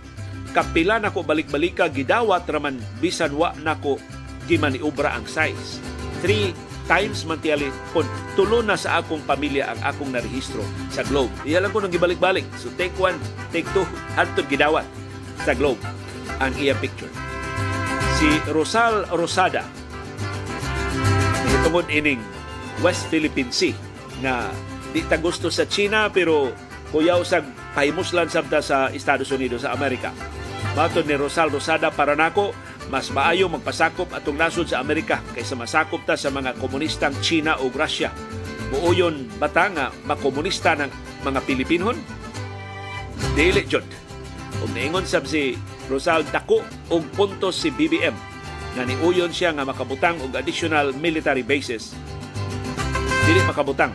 Kapila nako balik-balika gidawat raman bisan wa nako gimaniubra ang size. Three times man tiyali kung tulo na sa akong pamilya ang akong narehistro sa Globe. Iya lang ko nang gibalik-balik. So take one, take two, hantod gidawat sa Globe ang iya picture. Si Rosal Rosada nagtungod ining West Philippine Sea na di ta gusto sa China pero kuyaw sa pahimuslan sabta sa Estados Unidos sa Amerika. Mato ni Rosal Rosada para nako mas maayo magpasakop atong nasod sa Amerika kaysa masakop ta sa mga komunistang China o Russia. Buoyon bata nga makomunista ng mga Pilipinon? Dili jud ug niingon sab si Rosal dako og puntos si BBM nga niuyon siya nga makabutang og additional military bases dili makabutang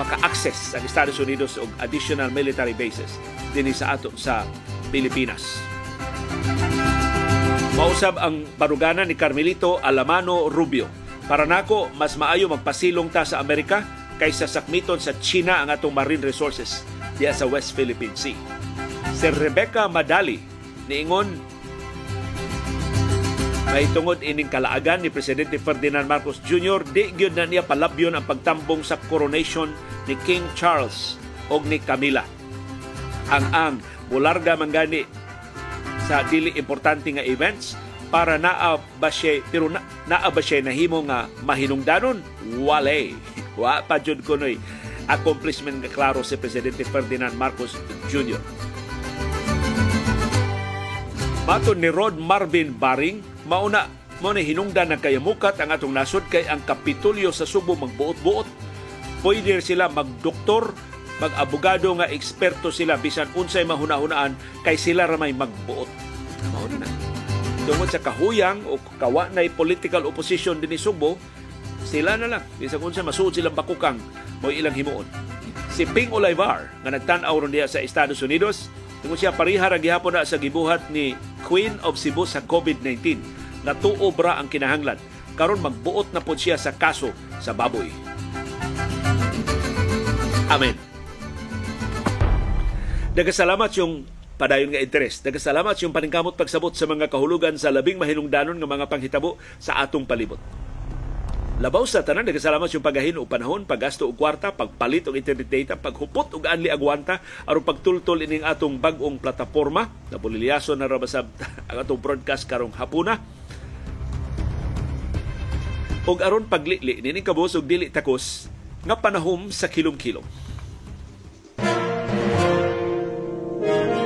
maka-access ang Estados Unidos og additional military bases dinhi sa ato sa Pilipinas. Mausab ang baruganan ni Carmelito Alamano Rubio. Para nako, mas maayo magpasilong ta sa Amerika kaysa sakmiton sa China ang atong marine resources diya sa West Philippine Sea si Rebecca Madali niingon may tungod ining kalaagan ni Presidente Ferdinand Marcos Jr. di gyud na niya palabyon ang pagtambong sa coronation ni King Charles o ni Camilla. Ang ang bularga manggani sa dili importante nga events para naa ba siya, pero na, naa ba siya nahimo nga mahinungdanon? Wale. Wa pa jud kunoy accomplishment nga klaro si Presidente Ferdinand Marcos Jr. Maton ni Rod Marvin Baring, mauna mo ni hinungdan ng kayamukat ang atong nasod kay ang Kapitulyo sa Subo magbuot-buot. Pwede sila magdoktor, mag-abogado nga eksperto sila bisan unsay mahuna-hunaan kay sila ra may magbuot. Mao na. Tungod sa kahuyang o kawa na political opposition din Subo, sila na lang. Bisan unsay masuod silang bakukang mo ilang himuon. Si Ping Olivar nga nagtan-aw ron diya sa Estados Unidos, tungod siya pariha ra gihapon na sa gibuhat ni Queen of Cebu sa COVID-19 na tuobra ang kinahanglan karon magbuot na pod siya sa kaso sa baboy. Amen. Dagasalamat yung padayon nga interes. Dagasalamat yung paningkamot pagsabot sa mga kahulugan sa labing mahinungdanon nga mga panghitabo sa atong palibot. Labaw sa tanan, nagasalamat yung pagahin o panahon, paggasto og kwarta, pagpalit og internet data, paghupot og anli agwanta, aron pagtultol ining atong bag-ong plataporma, na bulilyaso na rabasab ang atong broadcast karong hapuna. Og aron paglili, nining kabos og dili takos, nga panahom sa kilom-kilom. Thank you.